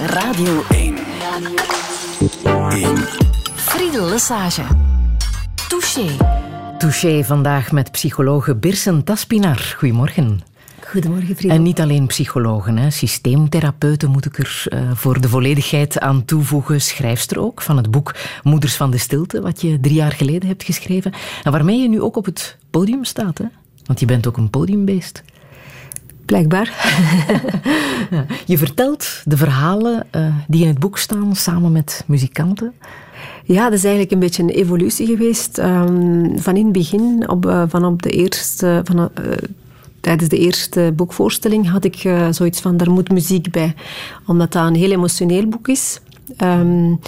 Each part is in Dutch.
Radio 1. 1. Friedel Lesage. Touché. Touché vandaag met psychologe Birsen Taspinar. Goedemorgen. Goedemorgen, Friedel. En niet alleen psychologen, hè. systeemtherapeuten moet ik er uh, voor de volledigheid aan toevoegen. Schrijfster ook van het boek Moeders van de Stilte, wat je drie jaar geleden hebt geschreven. En waarmee je nu ook op het podium staat. Hè? Want je bent ook een podiumbeest. Blijkbaar. je vertelt de verhalen uh, die in het boek staan samen met muzikanten. Ja, dat is eigenlijk een beetje een evolutie geweest. Um, van in het begin, op, uh, van op de eerste, van, uh, tijdens de eerste boekvoorstelling, had ik zoiets van: daar moet muziek bij. Omdat dat een heel emotioneel boek is. Um,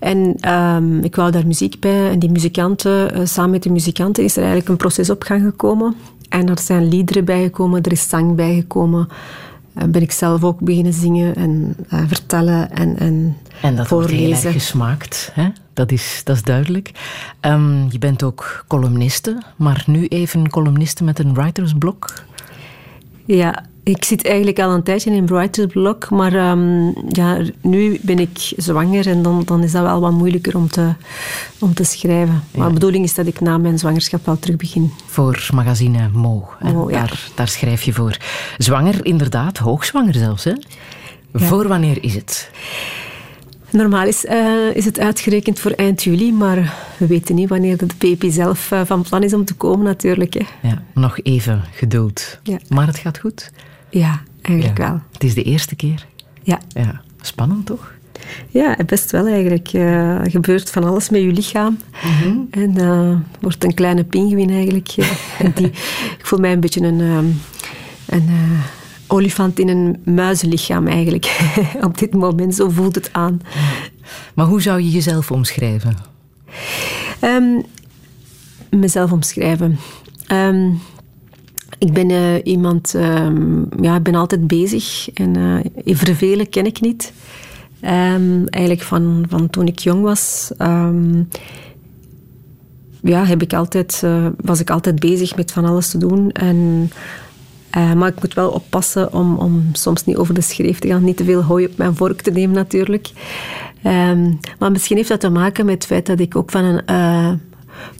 en um, ik wou daar muziek bij. En die muzikanten, samen met de muzikanten, is er eigenlijk een proces op gang gekomen. En er zijn liederen bijgekomen, er is zang bijgekomen. Uh, ben ik zelf ook beginnen zingen en uh, vertellen en, en, en dat voorlezen. wordt heel erg gesmaakt, hè? Dat, is, dat is duidelijk. Um, je bent ook columniste, maar nu even columniste met een writersblok. Ja, ik zit eigenlijk al een tijdje in writer's block, maar um, ja, nu ben ik zwanger en dan, dan is dat wel wat moeilijker om te, om te schrijven. Ja. Maar de bedoeling is dat ik na mijn zwangerschap wel terug begin. Voor magazine Mo, Mo ja. daar, daar schrijf je voor. Zwanger, inderdaad, hoogzwanger zelfs. Hè? Ja. Voor wanneer is het? Normaal is, uh, is het uitgerekend voor eind juli, maar we weten niet wanneer de baby zelf uh, van plan is om te komen natuurlijk. Hè. Ja, nog even geduld. Ja. Maar het gaat goed? Ja, eigenlijk ja. wel. Het is de eerste keer? Ja. ja. Spannend toch? Ja, best wel eigenlijk. Er uh, gebeurt van alles met je lichaam. Mm -hmm. En uh, wordt een kleine pinguïn eigenlijk. die, ik voel mij een beetje een... Um, een olifant in een muizenlichaam eigenlijk. Op dit moment, zo voelt het aan. Maar hoe zou je jezelf omschrijven? Um, mezelf omschrijven. Um, ik ben uh, iemand, um, ja, ik ben altijd bezig en uh, vervelen ken ik niet. eigenlijk van, van toen ik jong was, ja, heb ik altijd, uh, was ik altijd bezig met van alles te doen. En uh, maar ik moet wel oppassen om, om soms niet over de schreef te gaan. Niet te veel hooi op mijn vork te nemen, natuurlijk. Um, maar misschien heeft dat te maken met het feit dat ik ook van een... Uh,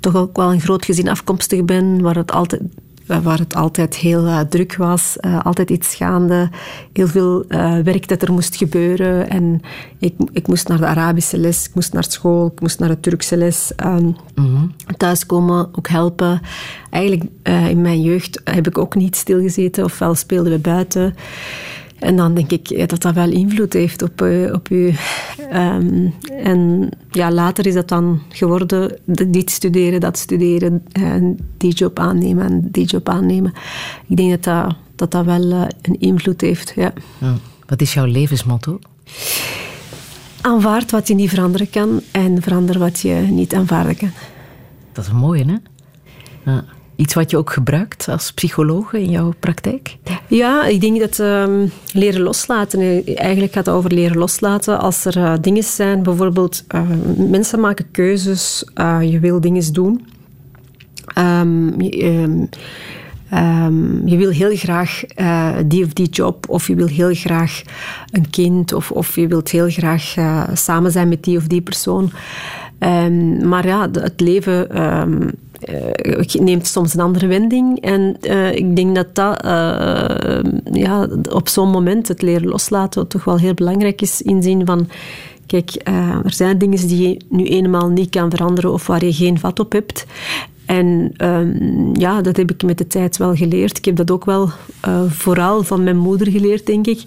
toch ook wel een groot gezin afkomstig ben, waar het altijd, waar het altijd heel uh, druk was. altijd iets gaande. Heel veel werk dat er moest gebeuren. En ik, ik moest naar de Arabische les, ik moest naar school, ik moest naar de Turkse les. Um, mm -hmm. Thuiskomen, ook helpen eigenlijk in mijn jeugd heb ik ook niet stilgezeten, ofwel speelden we buiten. En dan denk ik dat dat wel invloed heeft op, uh, op u. Um, en ja, later is dat dan geworden, dit studeren, dat studeren, en die job aannemen en die job aannemen. Ik denk dat dat, dat, dat wel uh, een invloed heeft, ja. ja. Wat is jouw levensmotto? Aanvaard wat je niet veranderen kan en verander wat je niet aanvaarden kan. Dat is mooi, hè? Ja. Iets wat je ook gebruikt als psycholoog in jouw praktijk? Ja, ik denk dat um, leren loslaten. Eigenlijk gaat het over leren loslaten. Als er uh, dingen zijn, bijvoorbeeld uh, mensen maken keuzes, je wil dingen doen. Um, je, Um, je wil heel graag die of die job, of je wil heel graag een kind, of, of je wilt heel graag samen zijn met die of die persoon. Maar ja, het leven uh, neemt soms een andere wending. En ik denk dat dat ja, op zo'n moment, het leren loslaten, toch wel heel belangrijk is. Inzien van. Kijk, er zijn dingen die je nu eenmaal niet kan veranderen of waar je geen vat op hebt. En um, ja, dat heb ik met de tijd wel geleerd. Ik heb dat ook wel uh, vooral van mijn moeder geleerd, denk ik.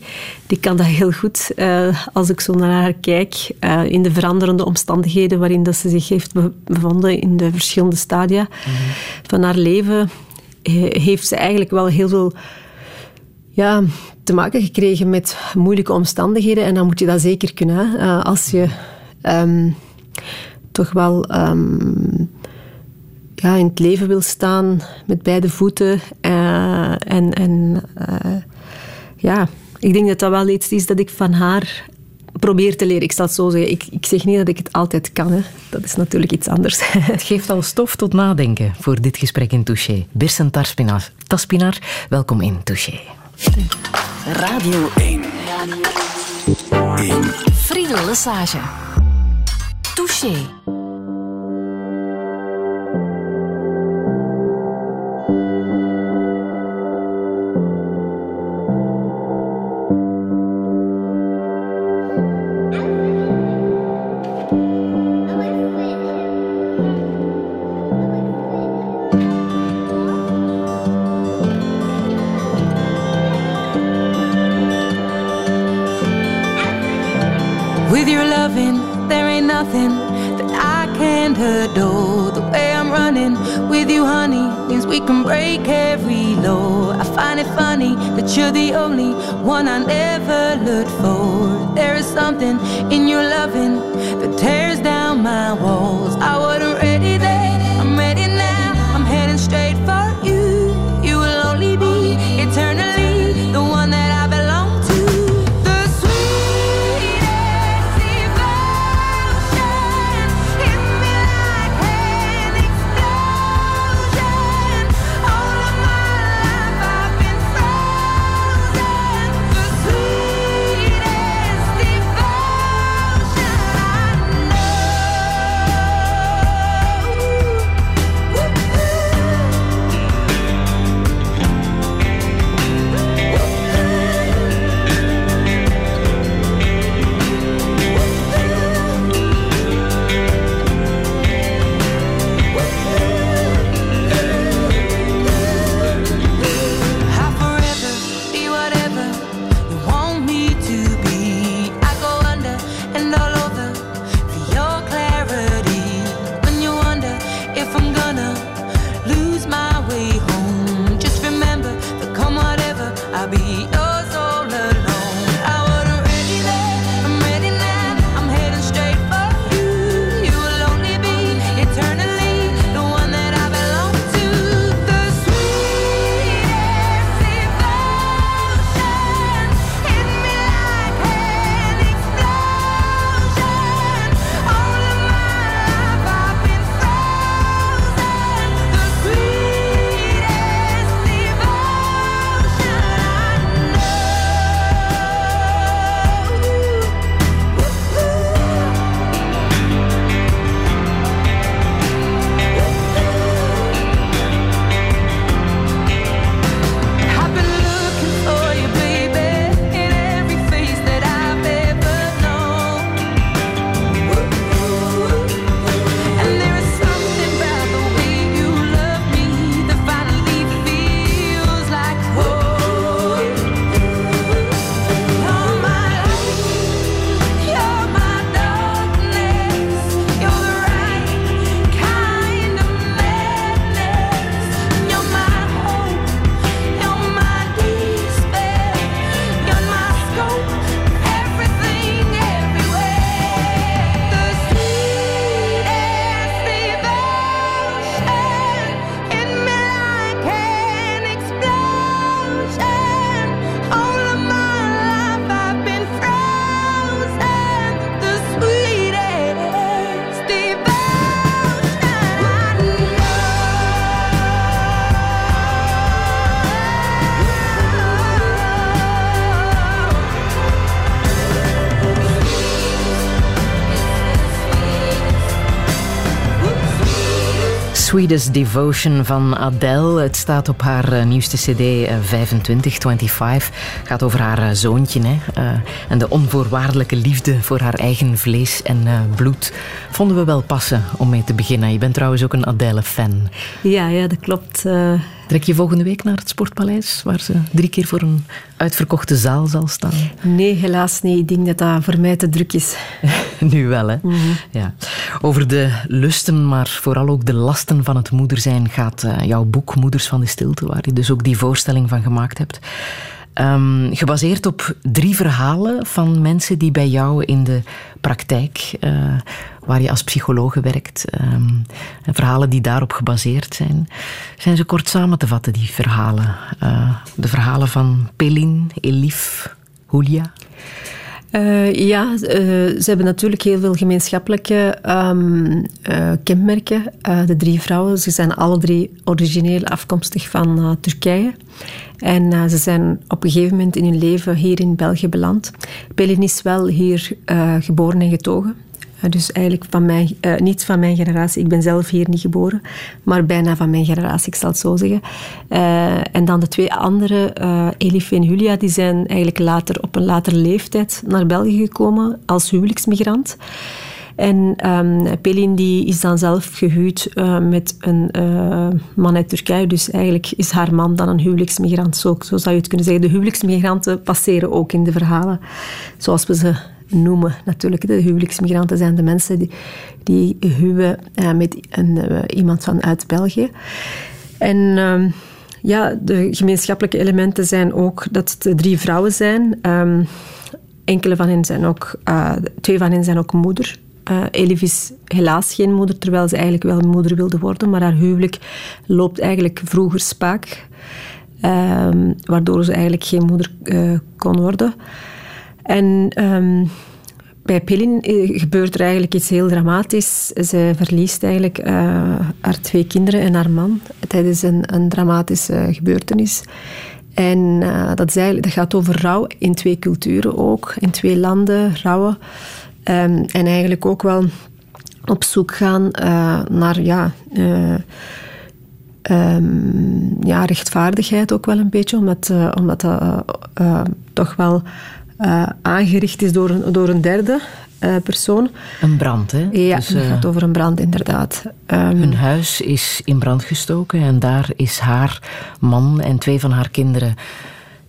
Die kan dat heel goed. Uh, als ik zo naar haar kijk, uh, in de veranderende omstandigheden waarin dat ze zich heeft bevonden in de verschillende stadia van haar leven, he, heeft ze eigenlijk wel heel veel ja, te maken gekregen met moeilijke omstandigheden. En dan moet je dat zeker kunnen. als je um, toch wel... Um, ja, in het leven wil staan met beide voeten. Uh, en en uh, ja, ik denk dat dat wel iets is dat ik van haar probeer te leren. Ik zal het zo zeggen. Ik, ik zeg niet dat ik het altijd kan. Hè. Dat is natuurlijk iets anders. Het geeft al stof tot nadenken voor dit gesprek in Touché. Birsen Taspinar, Taspinar welkom in Touché. Radio 1. Radio. 1. Friedel Lesage. Touché. nothing that I can't adore. The way I'm running with you, honey, means we can break every law. I find it funny that you're the only one I never looked for. There is something in your loving that tears down my walls. I Swedish Devotion van Adele. Het staat op haar eh, nieuwste cd 25, 25. Gaat over haar eh, zoontje hè? Uh, en de onvoorwaardelijke liefde voor haar eigen vlees en uh, bloed. Vonden we wel passen om mee te beginnen. Je bent trouwens ook een Adele-fan. Ja, ja, dat klopt. Trek je volgende week naar het Sportpaleis, waar ze drie keer voor een uitverkochte zaal zal staan? Nee, helaas niet. Ik denk dat dat voor mij te druk is. nu wel, hè? Mhm. ja. Over de lusten, maar vooral ook de lasten van het moeder zijn gaat uh, jouw boek Moeders van de Stilte, waar je dus ook die voorstelling van gemaakt hebt. Um, gebaseerd op drie verhalen van mensen die bij jou in de praktijk, uh, waar je als psycholoog werkt, um, verhalen die daarop gebaseerd zijn. Zijn ze kort samen te vatten, die verhalen? Uh, de verhalen van Pelin, Elif, Julia? Uh, ja, uh, ze hebben natuurlijk heel veel gemeenschappelijke um, uh, kenmerken. de drie vrouwen, ze zijn alle drie origineel afkomstig van Turkije. En ze zijn op een gegeven moment in hun leven hier in België beland. Pelin is wel hier geboren en getogen. Eh, dus eigenlijk van uh, niet van mijn generatie. Ik ben zelf hier niet geboren, maar bijna van mijn generatie, ik zal het zo zeggen. Uh, en dan de twee andere, uh, Elif en Julia, die zijn eigenlijk later, op een latere leeftijd naar België gekomen als huwelijksmigrant. En um, Pelin die is dan zelf gehuwd met een man uit Turkije. Dus eigenlijk is haar man dan een huwelijksmigrant. Zo, zo zou je het kunnen zeggen. De huwelijksmigranten passeren ook in de verhalen, zoals we ze noemen. Natuurlijk, de huwelijksmigranten zijn de mensen die, die huwen uh, met uh, iemand vanuit België. En uh, ja, de gemeenschappelijke elementen zijn ook dat het drie vrouwen zijn. Um, enkele van hen zijn ook, uh, twee van hen zijn ook moeder. Uh, Elif is helaas geen moeder, terwijl ze eigenlijk wel moeder wilde worden, maar haar huwelijk loopt eigenlijk vroeger spaak, um, waardoor ze eigenlijk geen moeder kon worden. En um, bij Pillin eh, gebeurt er eigenlijk iets heel dramatisch. Ze verliest eigenlijk uh, haar twee kinderen en haar man tijdens een, een dramatische gebeurtenis. En uh, dat, dat gaat over rouw in twee culturen ook, in twee landen, rouwen. Um, en eigenlijk ook wel op zoek gaan naar ja, um, ja, rechtvaardigheid ook wel een beetje, omdat, omdat dat toch wel uh, aangericht is door een, door een derde uh, persoon. Een brand, hè? Ja, dus, het gaat eh, over een brand, inderdaad. Um, hun huis is in brand gestoken en daar is haar man en twee van haar kinderen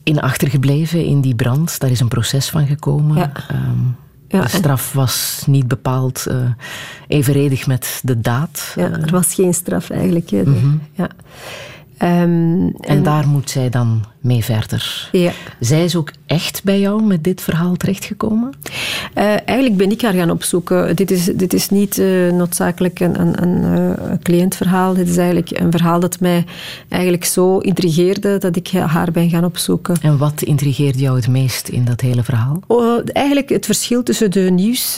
in achtergebleven in die brand. Daar is een proces van gekomen. Ja. Um, ja, de straf was niet bepaald uh, evenredig met de daad. Ja, er was geen straf eigenlijk. Mm -hmm. ja. Um, en, en, daar moet zij dan mee verder. Ja. Zij is ook echt bij jou met dit verhaal terechtgekomen? Uh, eigenlijk ben ik haar gaan opzoeken. Dit is, dit is niet uh, noodzakelijk een, een, een uh, cliëntverhaal. Dit is eigenlijk een verhaal dat mij eigenlijk zo intrigeerde dat ik haar ben gaan opzoeken. En wat intrigeerde jou het meest in dat hele verhaal? Oh, eigenlijk het verschil tussen de nieuws,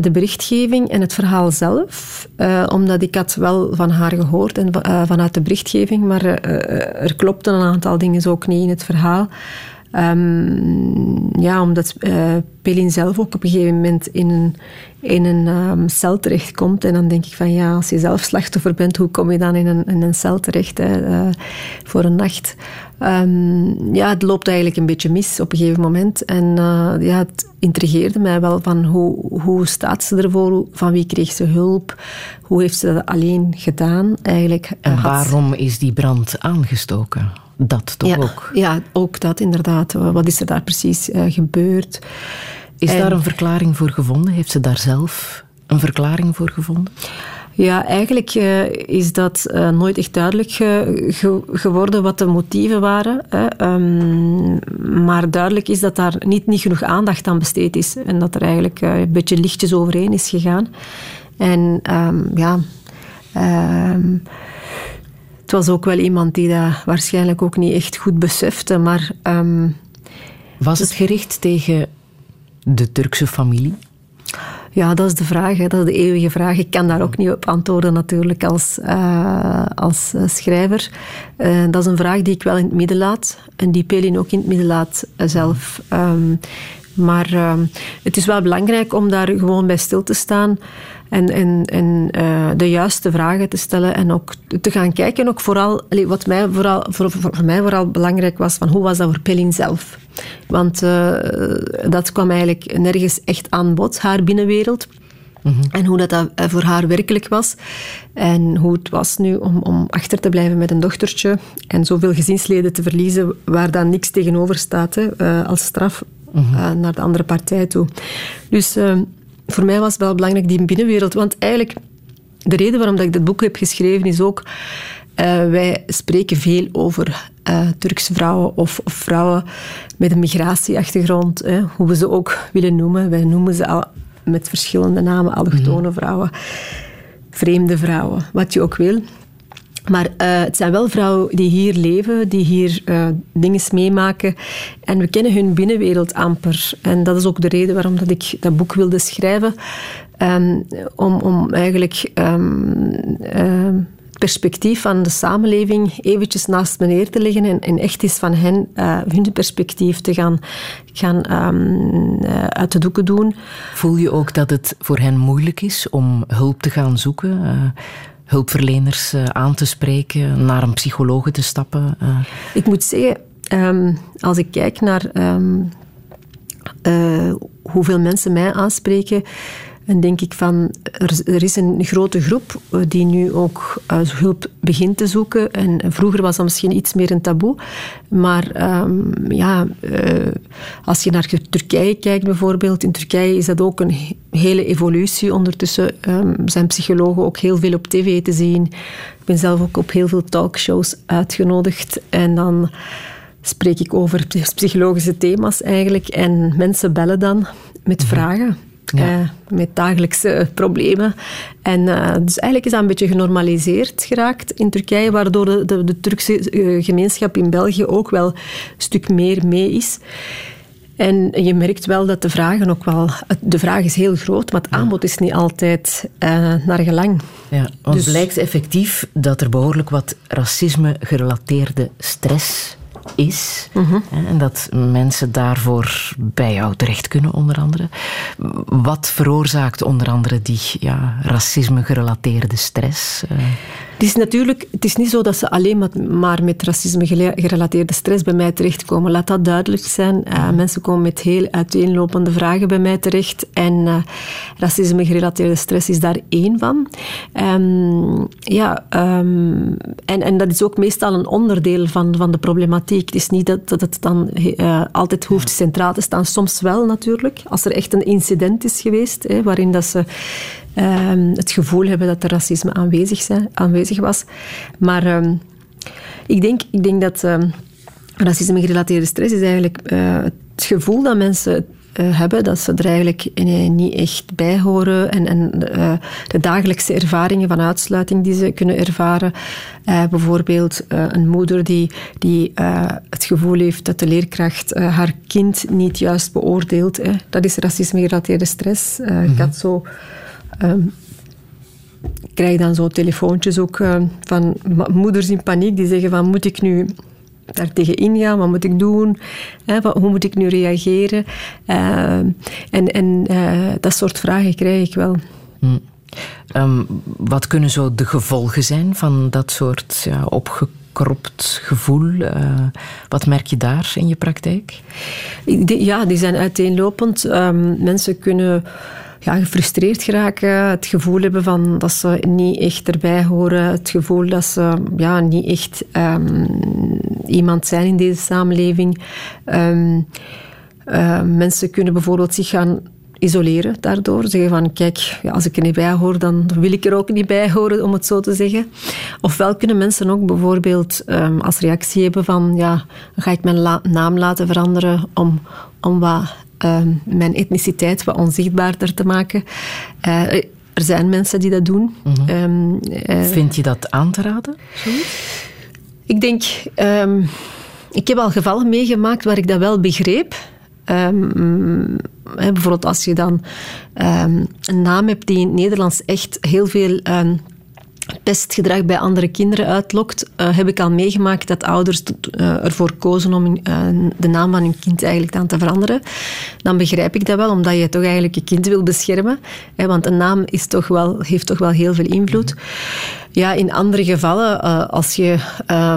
de berichtgeving en het verhaal zelf. omdat ik had wel van haar gehoord en vanuit de berichtgeving, maar er klopten een aantal dingen ook niet in het verhaal. Um, ja, omdat uh, Pelin zelf ook op een gegeven moment in een, in een um, cel terechtkomt. En dan denk ik van ja, als je zelf slachtoffer bent, hoe kom je dan in een, in een cel terecht hè, uh, voor een nacht? Um, ja, het loopt eigenlijk een beetje mis op een gegeven moment. En uh, ja, het intrigeerde mij wel van hoe, hoe staat ze ervoor? Van wie kreeg ze hulp? Hoe heeft ze dat alleen gedaan? Eigenlijk, en waarom is die brand aangestoken? Dat toch ja, ook? Ja, ook dat inderdaad. Wat is er daar precies uh, gebeurd? Is en, daar een verklaring voor gevonden? Heeft ze daar zelf een verklaring voor gevonden? Ja, eigenlijk uh, is dat uh, nooit echt duidelijk ge ge geworden wat de motieven waren. Hè. Um, maar duidelijk is dat daar niet, niet genoeg aandacht aan besteed is. En dat er eigenlijk een beetje lichtjes overheen is gegaan. En um, ja... Um, het was ook wel iemand die dat waarschijnlijk ook niet echt goed besefte, maar... Um, was het gericht tegen de Turkse familie? Ja, dat is de vraag. Hè. Dat is de eeuwige vraag. Ik kan daar ook niet op antwoorden natuurlijk als, uh, als uh, schrijver. Uh, dat is een vraag die ik wel in het midden laat. En die Pelin ook in het midden laat zelf. Um, maar um, het is wel belangrijk om daar gewoon bij stil te staan en, en, en uh, de juiste vragen te stellen en ook te gaan kijken. Ook vooral, wat mij vooral, voor, voor, mij vooral belangrijk was, van hoe was dat voor Pelin zelf? Want uh, dat kwam eigenlijk nergens echt aan bod, haar binnenwereld. Mm -hmm. En hoe dat, dat voor haar werkelijk was. En hoe het was nu om, om achter te blijven met een dochtertje. En zoveel gezinsleden te verliezen waar dan niks tegenover staat hè, als straf mm -hmm. naar de andere partij toe. Dus voor mij was het wel belangrijk, die binnenwereld. Want eigenlijk, de reden waarom dat ik dit boek heb geschreven is ook... Uh, wij spreken veel over uh, Turkse vrouwen of, of, vrouwen met een migratieachtergrond, hè, hoe we ze ook willen noemen. Wij noemen ze al met verschillende namen, allochtone mm. vrouwen, vreemde vrouwen, wat je ook wil. Maar uh, het zijn wel vrouwen die hier leven, die hier uh, dingen meemaken. En we kennen hun binnenwereld amper. En dat is ook de reden waarom dat ik dat boek wilde schrijven. Um, om, om eigenlijk um, uh, perspectief van de samenleving eventjes naast me neer te leggen en, en echt eens van hen uh, hun perspectief te gaan, gaan uit de doeken doen. Voel je ook dat het voor hen moeilijk is om hulp te gaan zoeken? Hulpverleners aan te spreken, naar een psycholoog te stappen? Ik moet zeggen, um, als ik kijk naar um, hoeveel mensen mij aanspreken, en denk ik van, er, er, is een grote groep eh, die nu ook uh, hulp begint te zoeken. En vroeger was dat misschien iets meer een taboe. Maar um, ja, uh, als je naar Turkije kijkt bijvoorbeeld, in Turkije is dat ook een hele evolutie. Ondertussen um, zijn psychologen ook heel veel op tv te zien. Ik ben zelf ook op heel veel talkshows uitgenodigd. En dan spreek ik over psychologische thema's eigenlijk. En mensen bellen dan met mhm. vragen. Ja. Uh, met dagelijkse problemen. En uh, dus eigenlijk is dat een beetje genormaliseerd geraakt in Turkije, waardoor de, de, de Turkse uh, gemeenschap in België ook wel een stuk meer mee is. En je merkt wel dat de vragen ook wel... De vraag is heel groot, maar het aanbod is niet altijd naar gelang. Ja, want dus, blijkt effectief dat er behoorlijk wat racisme-gerelateerde stress is. En dat mensen daarvoor bij jou terecht kunnen, onder andere. Wat veroorzaakt onder andere die ja, racisme-gerelateerde stress? Het is natuurlijk het is niet zo dat ze alleen maar met racisme gerelateerde stress bij mij terechtkomen. Laat dat duidelijk zijn. Uh, mensen komen met heel uiteenlopende vragen bij mij terecht. En uh, racisme gerelateerde stress is daar één van. Um, ja, um, en, en dat is ook meestal een onderdeel van, van de problematiek. Het is niet dat, dat het dan uh, altijd hoeft centraal te staan. Soms wel natuurlijk. Als er echt een incident is geweest, hè, waarin dat ze um, het gevoel hebben dat er racisme aanwezig, zijn, aanwezig was. Maar um, ik, denk, ik denk dat um, racisme-gerelateerde stress is eigenlijk uh, het gevoel dat mensen uh, hebben, dat ze er eigenlijk uh, niet echt bij horen en, en uh, de dagelijkse ervaringen van uitsluiting die ze kunnen ervaren. bijvoorbeeld een moeder die, die het gevoel heeft dat de leerkracht haar kind niet juist beoordeelt. dat is racisme-gerelateerde stress. Mm -hmm. Ik had zo Um, ik krijg dan zo telefoontjes ook uh, van moeders in paniek die zeggen van moet ik nu daar tegen ingaan, wat moet ik doen, Hè, wat, hoe moet ik nu reageren. Uh, en en uh, dat soort vragen krijg ik wel. Hm. Um, wat kunnen zo de gevolgen zijn van dat soort ja, opgekropt gevoel? Uh, wat merk je daar in je praktijk? ja, die zijn uiteenlopend. Um, mensen kunnen ja, gefrustreerd geraken, het gevoel hebben van dat ze niet echt erbij horen, het gevoel dat ze ja, niet echt um, iemand zijn in deze samenleving. Um, uh, mensen kunnen bijvoorbeeld zich gaan isoleren daardoor. Zeggen van, kijk, ja, als ik er niet bij hoor, dan wil ik er ook niet bij horen, om het zo te zeggen. Ofwel kunnen mensen ook bijvoorbeeld als reactie hebben van, ja, ga ik mijn naam laten veranderen om, om wat Ehm, mijn etniciteit wat onzichtbaarder te maken. Uh, er zijn mensen die dat doen. Mm -hmm. uh, Vind je dat aan te raden? Ik denk, um, ik heb al gevallen meegemaakt waar ik dat wel begreep. Um, bijvoorbeeld als je dan een naam hebt die in het Nederlands echt heel veel pestgedrag bij andere kinderen uitlokt, uh, heb ik al meegemaakt dat ouders uh, ervoor kozen om uh, de naam van hun kind eigenlijk dan te veranderen. Dan begrijp ik dat wel, omdat je toch eigenlijk je kind wil beschermen. Hè, want een naam is toch wel, heeft toch wel heel veel invloed. Ja, in andere gevallen, als je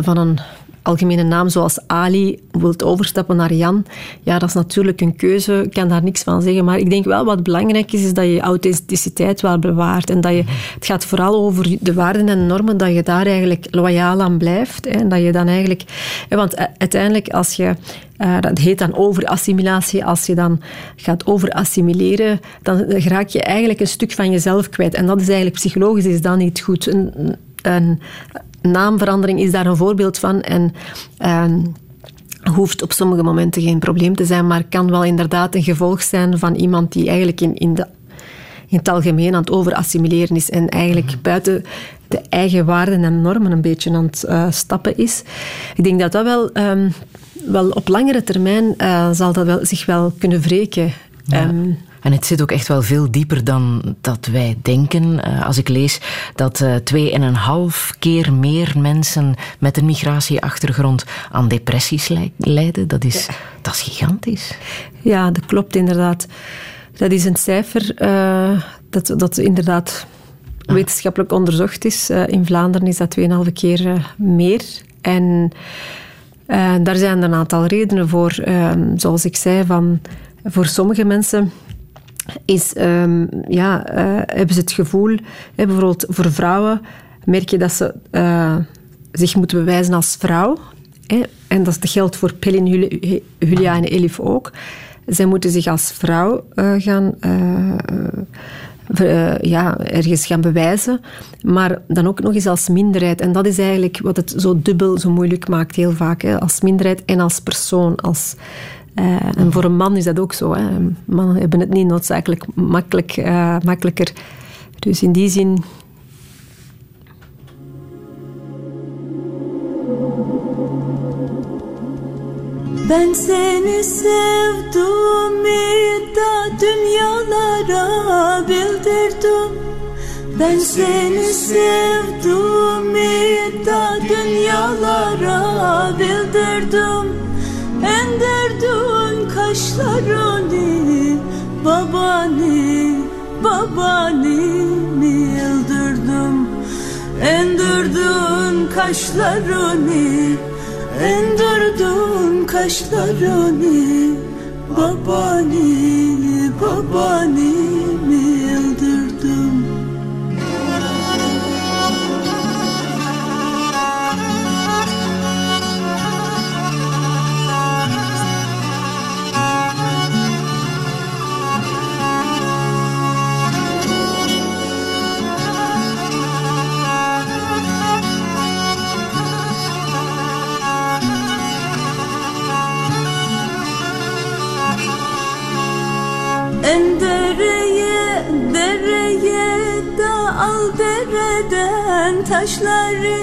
van een algemene naam zoals Ali wilt overstappen naar Jan, ja, dat is natuurlijk een keuze. Ik kan daar niks van zeggen. Maar ik denk wel wat belangrijk is, is dat je authenticiteit wel bewaart. En dat je, het gaat vooral over de waarden en normen, dat je daar eigenlijk loyaal aan blijft. Hè, en dat je dan eigenlijk... Want uiteindelijk, als je uh, dat heet dan overassimilatie. Als je dan gaat overassimileren, dan raak je eigenlijk een stuk van jezelf kwijt. En dat is eigenlijk psychologisch is niet goed. Een, naamverandering is daar een voorbeeld van. En uh, hoeft op sommige momenten geen probleem te zijn, maar kan wel inderdaad een gevolg zijn van iemand die eigenlijk in, in, de, in het algemeen aan het overassimileren is en eigenlijk mhm. buiten de eigen waarden en normen een beetje aan het uh, stappen is. Ik denk dat dat wel, um, wel op langere termijn uh, zal dat wel, zich wel kunnen wreken. Ja. Um, en het zit ook echt wel veel dieper dan dat wij denken. Uh, als ik lees dat uh, twee en een half keer meer mensen met een migratieachtergrond aan depressies lijden, dat is, ja. dat is gigantisch. Ja, dat klopt inderdaad. Dat is een cijfer uh, dat, dat inderdaad wetenschappelijk onderzocht is. in Vlaanderen is dat 2,5 keer meer. En daar zijn een aantal redenen voor. zoals ik zei, van, voor sommige mensen is, um, ja, uh, hebben ze het gevoel, bijvoorbeeld voor vrouwen, merk je dat ze uh, zich moeten bewijzen als vrouw. En dat geldt voor Pelin, Julia en Elif ook. Zij moeten zich als vrouw uh, gaan, ja, ergens gaan bewijzen, maar dan ook nog eens als minderheid. En dat is eigenlijk wat het zo dubbel zo moeilijk maakt, heel vaak. Hè, als minderheid en als persoon, als uh, en voor een man is dat ook zo. Hè. Mannen hebben het niet noodzakelijk makkelijk, uh, makkelijker. Dus in die zin. Ben seni sevdim da dünyalara bildirdim Ben seni sevdim da dünyalara bildirdim Yaşlar oni babani babanimi yıldırdım? Endürdün kaşlar oni Endürdün kaşlar oni Babani babanimi yıldırdım? En dereye, da al dereden taşları.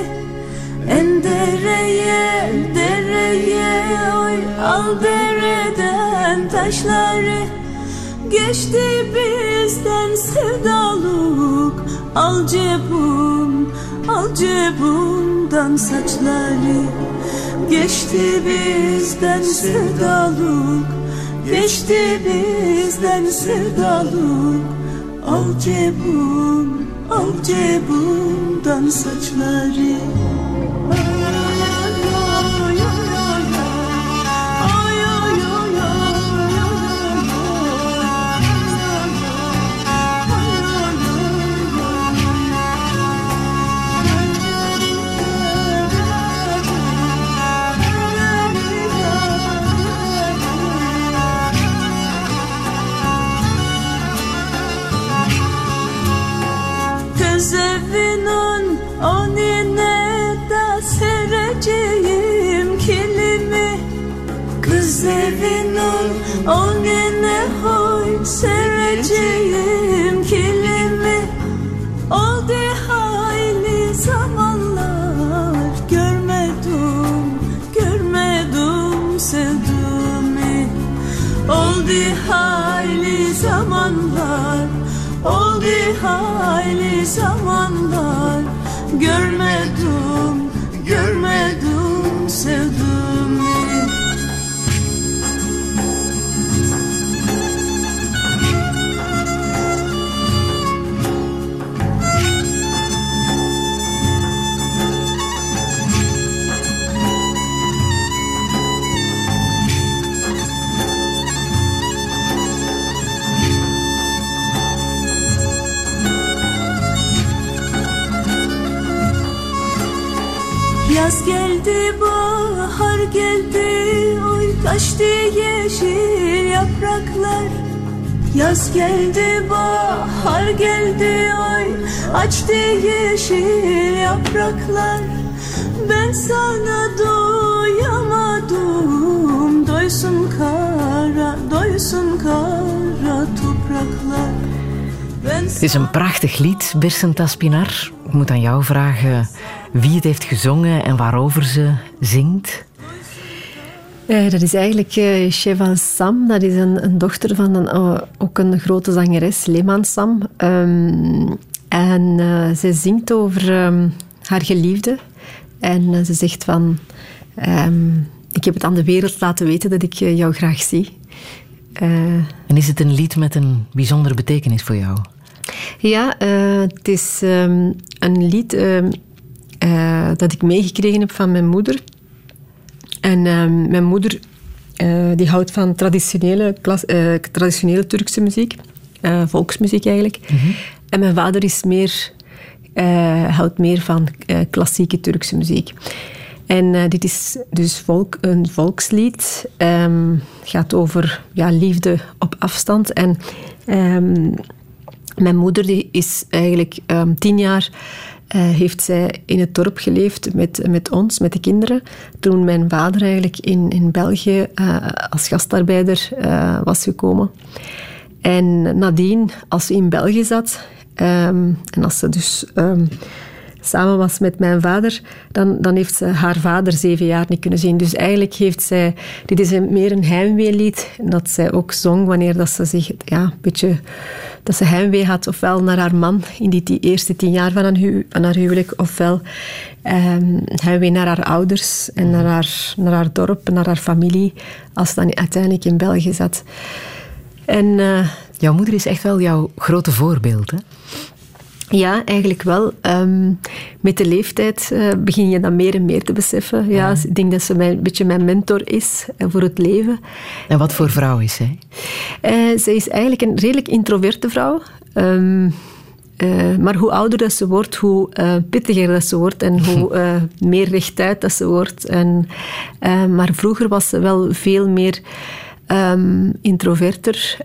En dereye, oy al dereden taşları. Geçti bizden sevdaluk Al cebum, al cebumdan saçları. Geçti bizden sevdaluk Geçti bizden sevdalık Al cebum, al cebumdan saçları sevinan O gene hoy sereceğim kilimi. O de hayli zamanlar Görmedim, görmedim sevdimi O de hayli zamanlar O de hayli zamanlar Görmedim, görmedim. Yaz geldi, bahar geldi, oy açtı yeşil yapraklar. Ben sana doyamadım, doysun kara, doysun kara topraklar. Het is een prachtig lied, Birsen Taspinar. Ik moet aan jou vragen wie het heeft gezongen en waarover ze zingt. Uh, dat is eigenlijk uh, Sheva Sam. Dat is een, een dochter van een, uh, ook een grote zangeres, Leman Sam. Um, en zij zingt over um, haar geliefde. En ze zegt van... Um, ik heb het aan de wereld laten weten dat ik jou graag zie. en is het een lied met een bijzondere betekenis voor jou? Ja, het is een lied dat ik meegekregen heb van mijn moeder. En ehm, mijn moeder uh, die houdt van traditionele, klas, uh, traditionele Turkse muziek, uh, volksmuziek eigenlijk. Mm -hmm. En mijn vader is meer, houdt meer van klassieke Turkse muziek. En dit is dus volk, een volkslied. Um, gaat over ja, liefde op afstand. En um, mijn moeder die is eigenlijk tien jaar uh, heeft zij in het dorp geleefd met, met ons, met de kinderen. Toen mijn vader eigenlijk in, in België uh, als gastarbeider uh, was gekomen. En nadien, als ze in België zat, um, en als ze dus um, samen was met mijn vader, dan, dan heeft ze haar vader zeven jaar niet kunnen zien. Dus eigenlijk heeft zij... Dit is een, meer een heimweelied dat zij ook zong wanneer dat ze zich ja, beetje... Dat ze heimwee had, ofwel naar haar man in die, eerste tien jaar van, hu, haar huwelijk, ofwel um, heimwee naar haar ouders en naar haar, naar haar dorp, naar haar familie, als ze dan uiteindelijk in België zat. En... Uh, Jouw moeder is echt wel jouw grote voorbeeld, hè? Ja, eigenlijk wel. Um, met de leeftijd uh, begin je dat meer en meer te beseffen. Ja, ja. Ik denk dat ze mijn, een beetje mijn mentor is uh, voor het leven. En wat voor vrouw is zij? Uh, zij is eigenlijk een redelijk introverte vrouw. Um, maar hoe ouder dat ze wordt, hoe pittiger dat ze wordt en hoe meer rechtuit dat ze wordt. En, maar vroeger was ze wel veel meer um, introverter.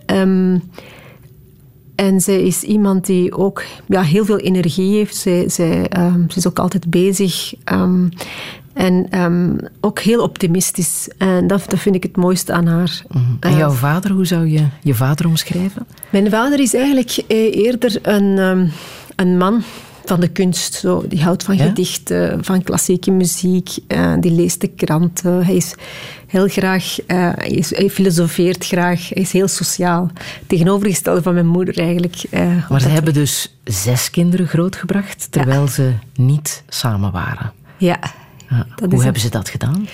En zij is iemand die ook ja, heel veel energie heeft. Zij, zij, um, ze is ook altijd bezig. Um, en um, ook heel optimistisch. En dat, dat vind ik het mooiste aan haar. Mm -hmm. En jouw vader, hoe zou je je vader omschrijven? Mijn vader is eigenlijk eh, eerder een, een man van de kunst. Zo. Die houdt van ja? gedichten, van klassieke muziek. Uh, die leest de kranten. Hij is heel graag... Uh, hij, is, hij, filosofeert graag. Hij is heel sociaal. Tegenovergestelde van mijn moeder eigenlijk. Uh, maar ze hebben dus zes kinderen grootgebracht, terwijl ja. ze niet samen waren. Ja. Hoe hebben ze dat gedaan?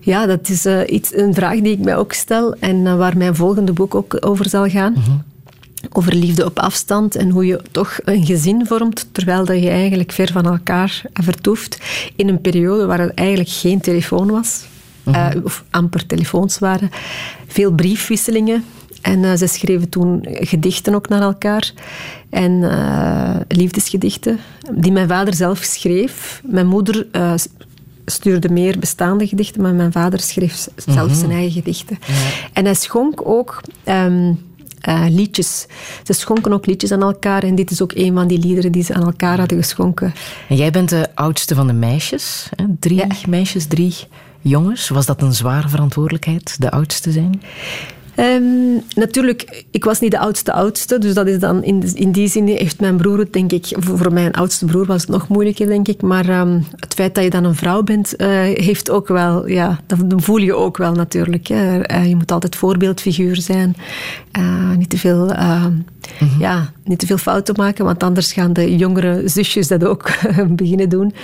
Ja, dat is iets, een vraag die ik mij ook stel en waar mijn volgende boek ook over zal gaan. Mm -hmm over liefde op afstand en hoe je toch een gezin vormt terwijl dat je eigenlijk ver van elkaar vertoeft in een periode waar er eigenlijk geen telefoon was. -huh. uh, of amper telefoons waren. Veel briefwisselingen. En uh, ze schreven toen gedichten ook naar elkaar. En uh, liefdesgedichten, die mijn vader zelf schreef. Mijn moeder stuurde meer bestaande gedichten, maar mijn vader schreef zelf -huh. zijn eigen gedichten. Ja. En hij schonk ook... Um, uh, liedjes. Ze schonken ook liedjes aan elkaar en dit is ook een van die liederen die ze aan elkaar hadden geschonken. En jij bent de oudste van de meisjes. Hè? Drie ja. meisjes, drie jongens. Was dat een zware verantwoordelijkheid, de oudste zijn? Um, natuurlijk, ik was niet de oudste oudste, dus dat is dan in, in die zin heeft mijn broer het, denk ik, voor, voor mijn oudste broer was het nog moeilijker, denk ik. Maar um, het feit dat je dan een vrouw bent, uh, heeft ook wel, ja, dat voel je ook wel natuurlijk. Hè. Uh, je moet altijd voorbeeldfiguur zijn, uh, niet te veel, mm -hmm. ja, niet te veel fouten maken, want anders gaan de jongere zusjes dat ook beginnen doen.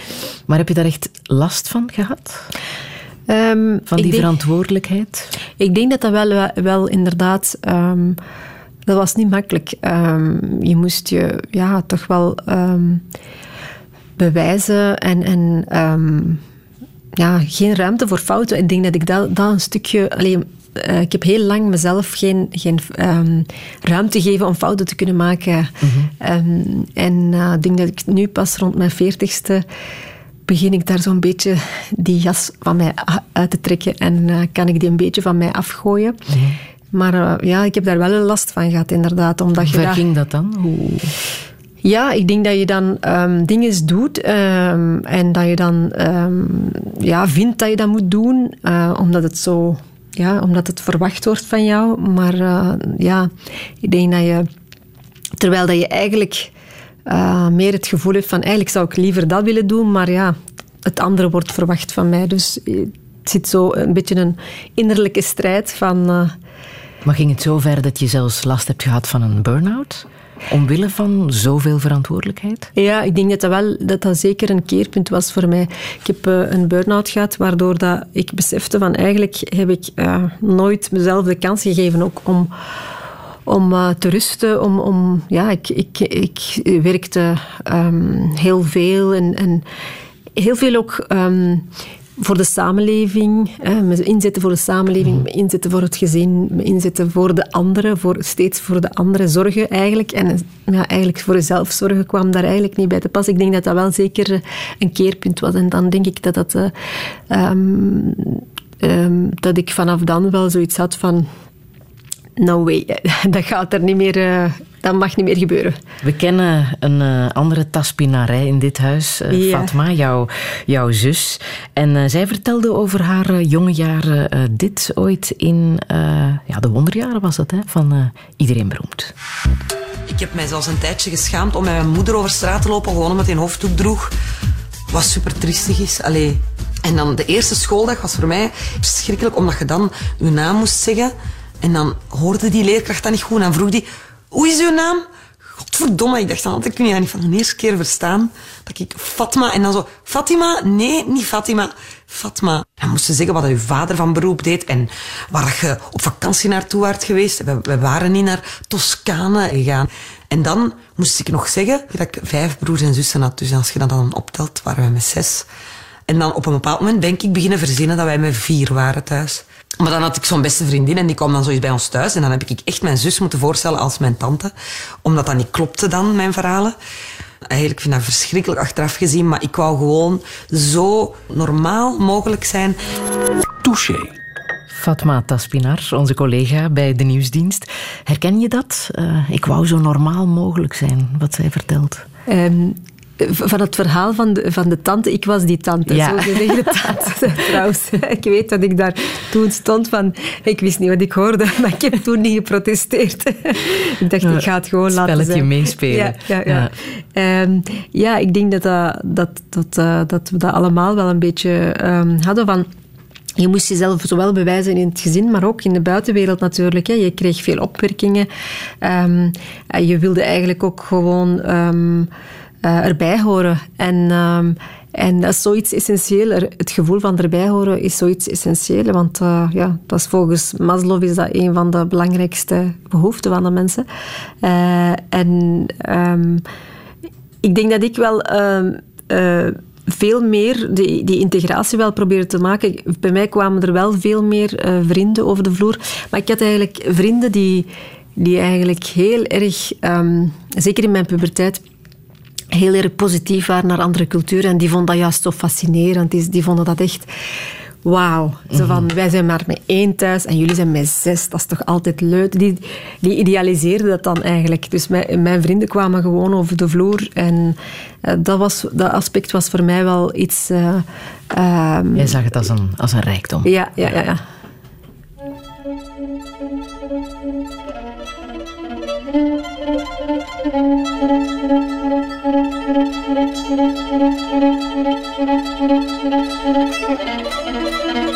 Maar heb je daar echt last van gehad? Um, van die verantwoordelijkheid? Ik denk dat dat wel, wel inderdaad... Um, dat was niet makkelijk. Um, je moest je ja, toch wel bewijzen en, en ja, geen ruimte voor fouten. Ik denk dat ik dat, dat een stukje... Alleen, uh, ik heb heel lang mezelf geen, geen ruimte gegeven om fouten te kunnen maken. Mm -hmm. en uh, ik denk dat ik nu pas rond mijn veertigste begin ik daar zo'n beetje die jas van mij uit te trekken en uh, kan ik die een beetje van mij afgooien. Mm -hmm. Maar uh, ja, ik heb daar wel een last van gehad, inderdaad. Omdat Hoe je ging dat dan? Hoe... Ja, ik denk dat je dan um, dingen doet um, en dat je dan um, ja, vindt dat je dat moet doen, uh, omdat het zo... Ja, omdat het verwacht wordt van jou. Maar ja, ik denk dat je... Terwijl dat je eigenlijk uh, meer het gevoel heeft van eigenlijk zou ik liever dat willen doen, maar ja, het andere wordt verwacht van mij. Dus het zit zo een beetje een innerlijke strijd van... Uh, maar ging het zo ver dat je zelfs last hebt gehad van een burn-out? Omwille van zoveel verantwoordelijkheid? Ja, ik denk dat dat, wel, dat, dat zeker een keerpunt was voor mij. Ik heb uh, een burn-out gehad, waardoor dat ik besefte van eigenlijk heb ik uh, nooit mezelf de kans gegeven ook om, om uh, te rusten. Om, om, ja, ik, ik, ik werkte um, heel veel en, en heel veel ook um, voor de samenleving, me inzetten voor de samenleving, me inzetten voor het gezin, me inzetten voor de anderen, voor, steeds voor de anderen zorgen eigenlijk. En ja, eigenlijk voor jezelf zorgen kwam daar eigenlijk niet bij te pas. Ik denk dat dat wel zeker een keerpunt was. En dan denk ik dat dat... Uh, um, um, dat ik vanaf dan wel zoiets had van no way, dat gaat er niet meer, uh, dat mag niet meer gebeuren. We kennen een uh, andere taspinarij in dit huis, uh, ja. Fatma, jouw, jouw zus. En zij vertelde over haar jonge jaren dit ooit in ja, de wonderjaren was dat, hè, van Iedereen Beroemd. Ik heb mij zelfs een tijdje geschaamd om met mijn moeder over straat te lopen, gewoon omdat hij een hoofddoek droeg. Wat super triestig is. Allee. En dan de eerste schooldag was voor mij verschrikkelijk, omdat je dan je naam moest zeggen. En dan hoorde die leerkracht dat niet goed. En vroeg die, hoe is uw naam? Godverdomme, ik dacht altijd, kun je dat niet van de eerste keer verstaan? Dat ik Fatma, en dan zo, Fatima? Nee, niet Fatima. Fatma. Dan moest ze zeggen wat uw vader van beroep deed en waar je op vakantie naartoe werd geweest. We, we waren niet naar Toscane gegaan. En dan moest ik nog zeggen dat ik vijf broers en zussen had. Dus als je dat dan optelt, waren we met zes. En dan op een bepaald moment denk ik beginnen verzinnen dat wij met vier waren thuis. Maar dan had ik zo'n beste vriendin en die kwam dan zoiets bij ons thuis. En dan heb ik echt mijn zus moeten voorstellen als mijn tante. Omdat dat niet klopte dan, mijn verhalen. Eigenlijk vind ik dat verschrikkelijk achteraf gezien. Maar ik wou gewoon zo normaal mogelijk zijn. Touché. Fatma Taspinar, onze collega bij de nieuwsdienst. Herken je dat? Uh, ik wou zo normaal mogelijk zijn, wat zij vertelt. Um, van het verhaal van de, van de tante, ik was die tante. Ja. Zo de tante, trouwens. Ik weet dat ik daar toen stond van... Ik wist niet wat ik hoorde, maar ik heb toen niet geprotesteerd. Ik dacht, ik ga het gewoon laten Spelletje meespelen. Ja, ja, ja. Um, ja, ik denk dat, dat, dat, dat, uh, dat we dat allemaal wel een beetje um, hadden van... Je moest jezelf zowel bewijzen in het gezin, maar ook in de buitenwereld natuurlijk. Je kreeg veel opwerkingen. Um, je wilde eigenlijk ook gewoon... Uh, erbij horen. En, um, en dat is zoiets essentieel. Het gevoel van erbij horen is zoiets essentieel. Want uh, ja, dat is volgens Maslow is dat een van de belangrijkste behoeften van de mensen. Uh, en um, ik denk dat ik wel veel meer die, die integratie wel probeerde te maken. Bij mij kwamen er wel veel meer vrienden over de vloer. Maar ik had eigenlijk vrienden die, die eigenlijk heel erg, zeker in mijn puberteit, heel erg positief waren naar andere culturen. En die vonden dat juist zo fascinerend. Die, die vonden dat echt wauw. Zo van, mhm. wij zijn maar met één thuis en jullie zijn met zes. Dat is toch altijd leuk? Die, die idealiseerden dat dan eigenlijk. Dus mijn, vrienden kwamen gewoon over de vloer. En eh, dat, was, dat aspect was voor mij wel iets... Eh, ehm, Jij zag het als een, als een rijkdom. ja. ja. ja. Thank you.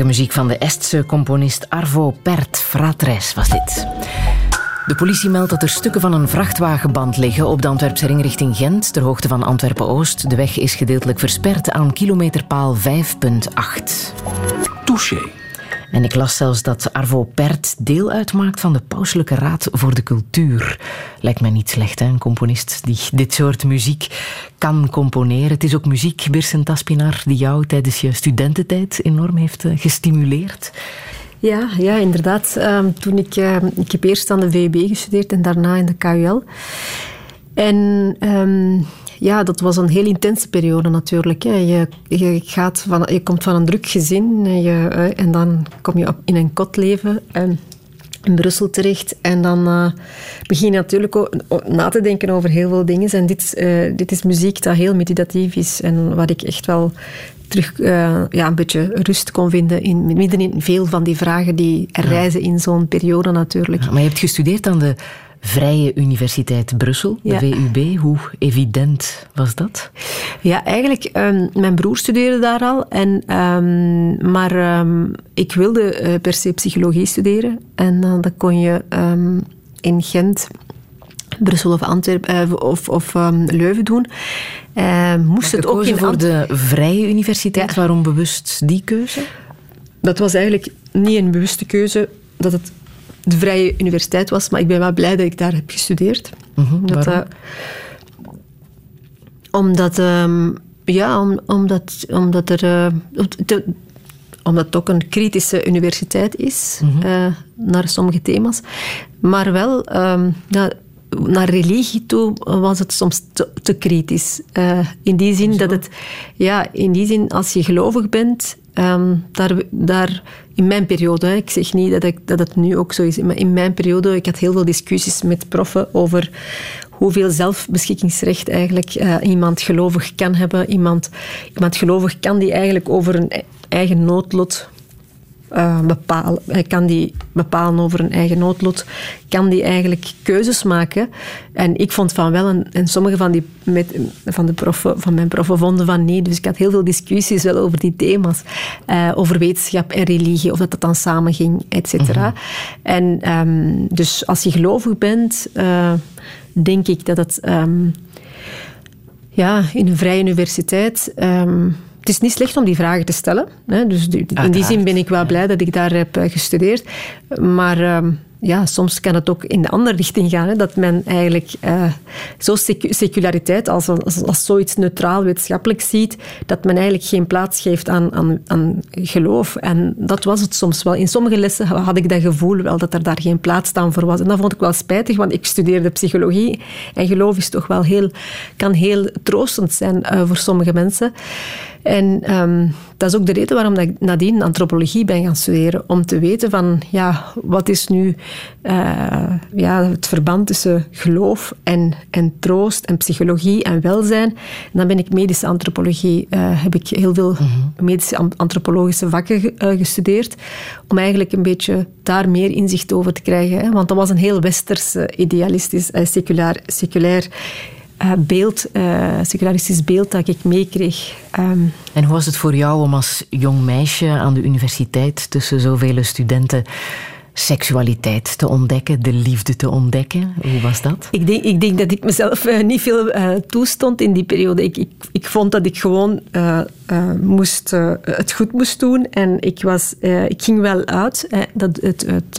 Prachtige muziek van de Estse componist Arvo Pärt. Fratres was dit. De politie meldt dat er stukken van een vrachtwagenband liggen op de Antwerpse ring richting Gent, ter hoogte van Antwerpen-Oost. De weg is gedeeltelijk versperd aan kilometerpaal 5.8. Touché. En ik las zelfs dat Arvo Pärt deel uitmaakt van de Pauselijke Raad voor de Cultuur. Lijkt mij niet slecht, hè? een componist die dit soort muziek kan componeren. Het is ook muziek, Birsen Taspinar, die jou tijdens je studententijd enorm heeft eh, gestimuleerd. Ja, ja inderdaad. Ehm, toen ik, ehm, ik heb eerst aan de VUB gestudeerd en daarna in de KUL. En um, ja, dat was een heel intense periode natuurlijk. Hè. Je, je, gaat van, je komt van een druk gezin en, je, eh, en dan kom je op, in een kotleven en in Brussel terecht. En dan uh, begin je natuurlijk ook na te denken over heel veel dingen. En dit, uh, dit is muziek dat heel meditatief is en wat ik echt wel terug uh, ja, een beetje rust kon vinden in, midden in veel van die vragen die er reizen in zo'n periode natuurlijk. Ja, maar je hebt gestudeerd aan de Vrije Universiteit Brussel, de VUB. Hoe evident was dat? Ja, eigenlijk, um, mijn broer studeerde daar al. En, um, maar um, ik wilde uh, per se psychologie studeren. En uh, dat kon je in Gent, Brussel of Antwerpen uh, of, of Leuven doen. moest het ook in voor de Vrije Universiteit. Ja. Waarom bewust die keuze? Dat was eigenlijk niet een bewuste keuze. Dat het de Vrije Universiteit was, maar ik ben wel blij dat ik daar heb gestudeerd. Mm -hmm, dat, uh, omdat, um, ja, om, omdat, omdat er. Uh, te, omdat het ook een kritische universiteit is mm -hmm. uh, naar sommige thema's. Maar wel, um, ja, naar religie toe was het soms te, te kritisch. in die zin Zo. dat het, ja, in die zin, als je gelovig bent, um, daar, daar in mijn periode, ik zeg niet dat, ik, dat het nu ook zo is, maar in mijn periode, ik had heel veel discussies met proffen over hoeveel zelfbeschikkingsrecht eigenlijk uh, iemand gelovig kan hebben. Iemand, iemand gelovig kan die eigenlijk over een eigen noodlot uh, bepalen. Hij kan die bepalen over een eigen noodlot. Kan die eigenlijk keuzes maken. En ik vond van wel, en, en sommige van, die, met, van, de proffen, van mijn proffen vonden van nee. Dus ik had heel veel discussies wel over die thema's. Uh, over wetenschap en religie, of dat dat dan samen ging, et cetera. Mm -hmm. En um, dus als je gelovig bent, uh, denk ik dat het... Um, ja, in een vrije universiteit... Um, het is niet slecht om die vragen te stellen. Hè. Dus in die zin ben ik wel blij dat ik daar heb gestudeerd. Maar um, ja, soms kan het ook in de andere richting gaan. Hè, dat men eigenlijk uh, zo secu seculariteit als, als, als, zoiets neutraal wetenschappelijk ziet, dat men eigenlijk geen plaats geeft aan, aan, aan geloof. En dat was het soms wel. In sommige lessen had ik dat gevoel wel dat er daar geen plaats dan voor was. En dat vond ik wel spijtig, want ik studeerde psychologie en geloof is toch wel heel, kan heel troostend zijn uh, voor sommige mensen. En um, dat is ook de reden waarom ik nadien antropologie ben gaan studeren. Om te weten van, ja, wat is nu uh, ja, het verband tussen geloof en, en troost en psychologie en welzijn. En dan ben ik medische antropologie, uh, heb ik heel veel -hmm. medische antropologische vakken uh, gestudeerd. Om eigenlijk een beetje daar meer inzicht over te krijgen. Hè? Want dat was een heel westers, idealistisch, seculair, seculair beeld, secularistisch beeld dat ik meekreeg. Um, en hoe was het voor jou om als jong meisje aan de universiteit tussen zoveel studenten seksualiteit te ontdekken, de liefde te ontdekken? Hoe was dat? Ik denk, ik denk dat ik mezelf uh, niet veel toestond in die periode. Ik, ik, vond dat ik gewoon moest, het goed moest doen en ik, was, ik ging wel uit. dat het, het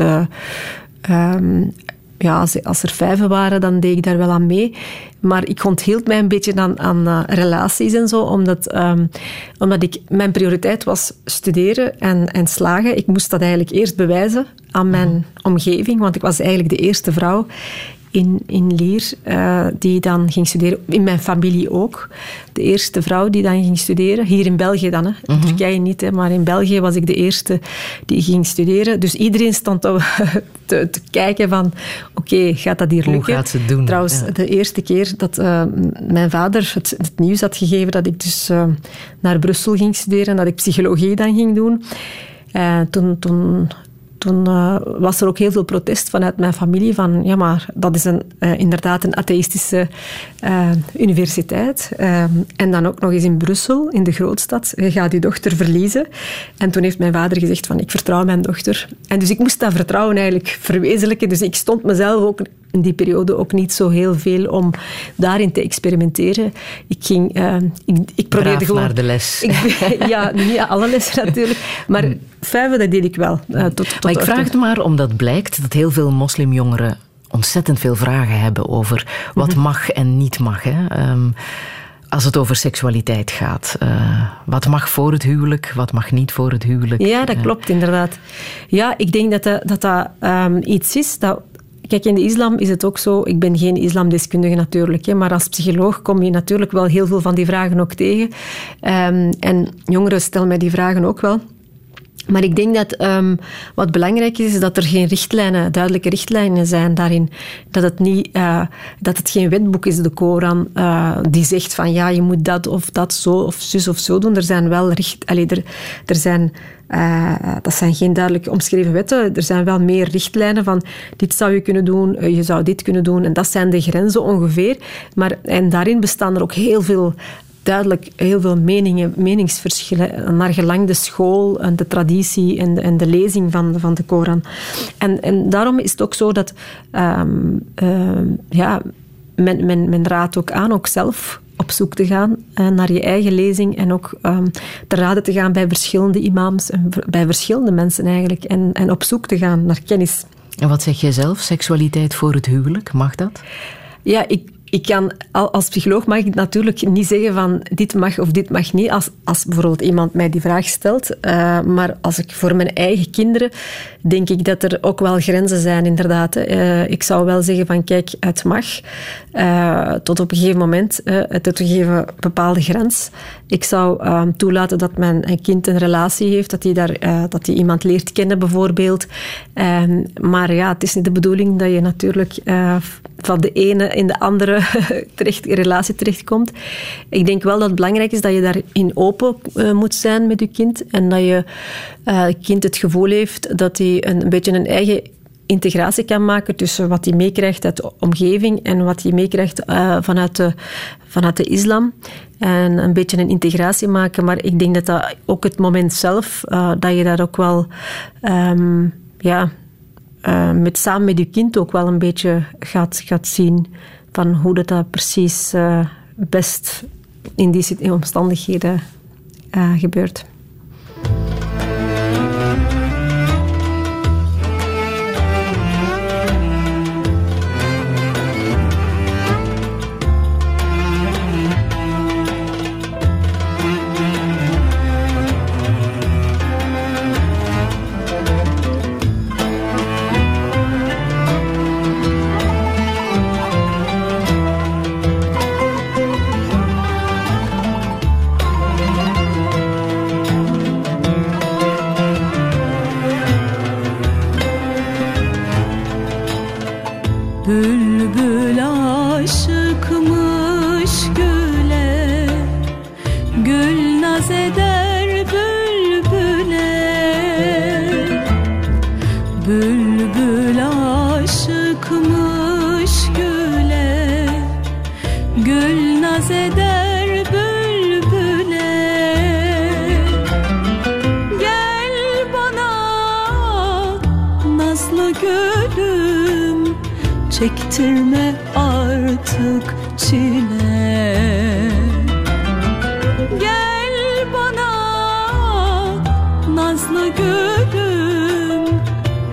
um, ja, als, als, er vijven waren, dan deed ik daar wel aan mee. Maar ik onthield mij een beetje aan, aan uh, relaties en zo, omdat, um, omdat ik, mijn prioriteit was studeren en, en slagen. Ik moest dat eigenlijk eerst bewijzen aan mijn mm. omgeving, want ik was eigenlijk de eerste vrouw in, in Lier, uh, die dan ging studeren. In mijn familie ook. De eerste vrouw die dan ging studeren. Hier in België dan, hè. in -hmm. Turkije niet, hè, maar in België was ik de eerste die ging studeren. Dus iedereen stond te, te, te kijken van, oké, okay, gaat dat hier lukken? Hoe gaat ze het doen? Trouwens, ja. de eerste keer dat uh, mijn vader het, het, nieuws had gegeven dat ik dus uh, naar Brussel ging studeren en dat ik psychologie dan ging doen, toen, toen toen uh, was er ook heel veel protest vanuit mijn familie van ja, maar dat is een, uh, inderdaad een atheïstische uh, universiteit. en dan ook nog eens in Brussel, in de grootstad. Je gaat je dochter verliezen. En toen heeft mijn vader gezegd van ik vertrouw mijn dochter. En dus ik moest dat vertrouwen eigenlijk verwezenlijken. Dus ik stond mezelf ook in die periode ook niet zo heel veel om daarin te experimenteren. Ik ging... Uh, ik, ik probeerde Braaf gewoon... naar de les. Ik, ja, niet alle lessen natuurlijk. Maar vijven, dat deed ik wel. Uh, tot, tot maar ik vraag het maar omdat blijkt dat heel veel moslimjongeren ontzettend veel vragen hebben over wat mm -hmm. mag en niet mag. Hè? Um, als het over seksualiteit gaat. Uh, wat mag voor het huwelijk, wat mag niet voor het huwelijk? Ja, dat klopt inderdaad. Ja, ik denk dat dat, dat, dat um, iets is dat Kijk, in de islam is het ook zo, ik ben geen islamdeskundige natuurlijk, hè, maar als psycholoog kom je natuurlijk wel heel veel van die vragen ook tegen. Um, en jongeren stellen mij die vragen ook wel. Maar ik denk dat um, wat belangrijk is, is dat er geen richtlijnen, duidelijke richtlijnen zijn daarin. Dat het, niet, uh, dat het geen wetboek is, de Koran, uh, die zegt van ja, je moet dat of dat zo of zus of zo doen. Er zijn wel richt, allee, er, er zijn, uh, dat zijn geen duidelijk omschreven wetten. Er zijn wel meer richtlijnen van dit zou je kunnen doen, je zou dit kunnen doen. En dat zijn de grenzen ongeveer. Maar, en daarin bestaan er ook heel veel duidelijk heel veel meningen, meningsverschillen naar gelang de school en de traditie en de, en de lezing van, van de Koran. En, en daarom is het ook zo dat um, uh, ja, men, men, men raadt ook aan ook zelf op zoek te gaan uh, naar je eigen lezing en ook um, te raden te gaan bij verschillende imams en bij verschillende mensen eigenlijk en, en op zoek te gaan naar kennis. En wat zeg jij zelf? Seksualiteit voor het huwelijk, mag dat? Ja, ik, ik kan, als psycholoog mag ik natuurlijk niet zeggen van dit mag of dit mag niet, als, als bijvoorbeeld iemand mij die vraag stelt. Uh, maar als ik voor mijn eigen kinderen, denk ik dat er ook wel grenzen zijn, inderdaad. Uh, ik zou wel zeggen van kijk, het mag. Uh, tot op een gegeven moment, tot een gegeven bepaalde grens. Ik zou toelaten dat mijn kind een relatie heeft, dat hij, daar, dat hij iemand leert kennen bijvoorbeeld. Ehm, maar ja, het is niet de bedoeling dat je natuurlijk van de ene in de andere terecht, relatie terechtkomt. Ik denk wel dat het belangrijk is dat je daarin open uh, moet zijn met je kind en dat je uh, kind het gevoel heeft dat hij een, beetje een eigen integratie kan maken tussen wat hij meekrijgt uit de omgeving en wat hij meekrijgt uh, vanuit, de, vanuit de islam. En een beetje een integratie maken. Maar ik denk dat dat ook het moment zelf, dat je daar ook wel um, ja, met, samen met je kind ook wel een beetje gaat, gaat zien van hoe dat, dat precies uh, best in die omstandigheden uh, gebeurt.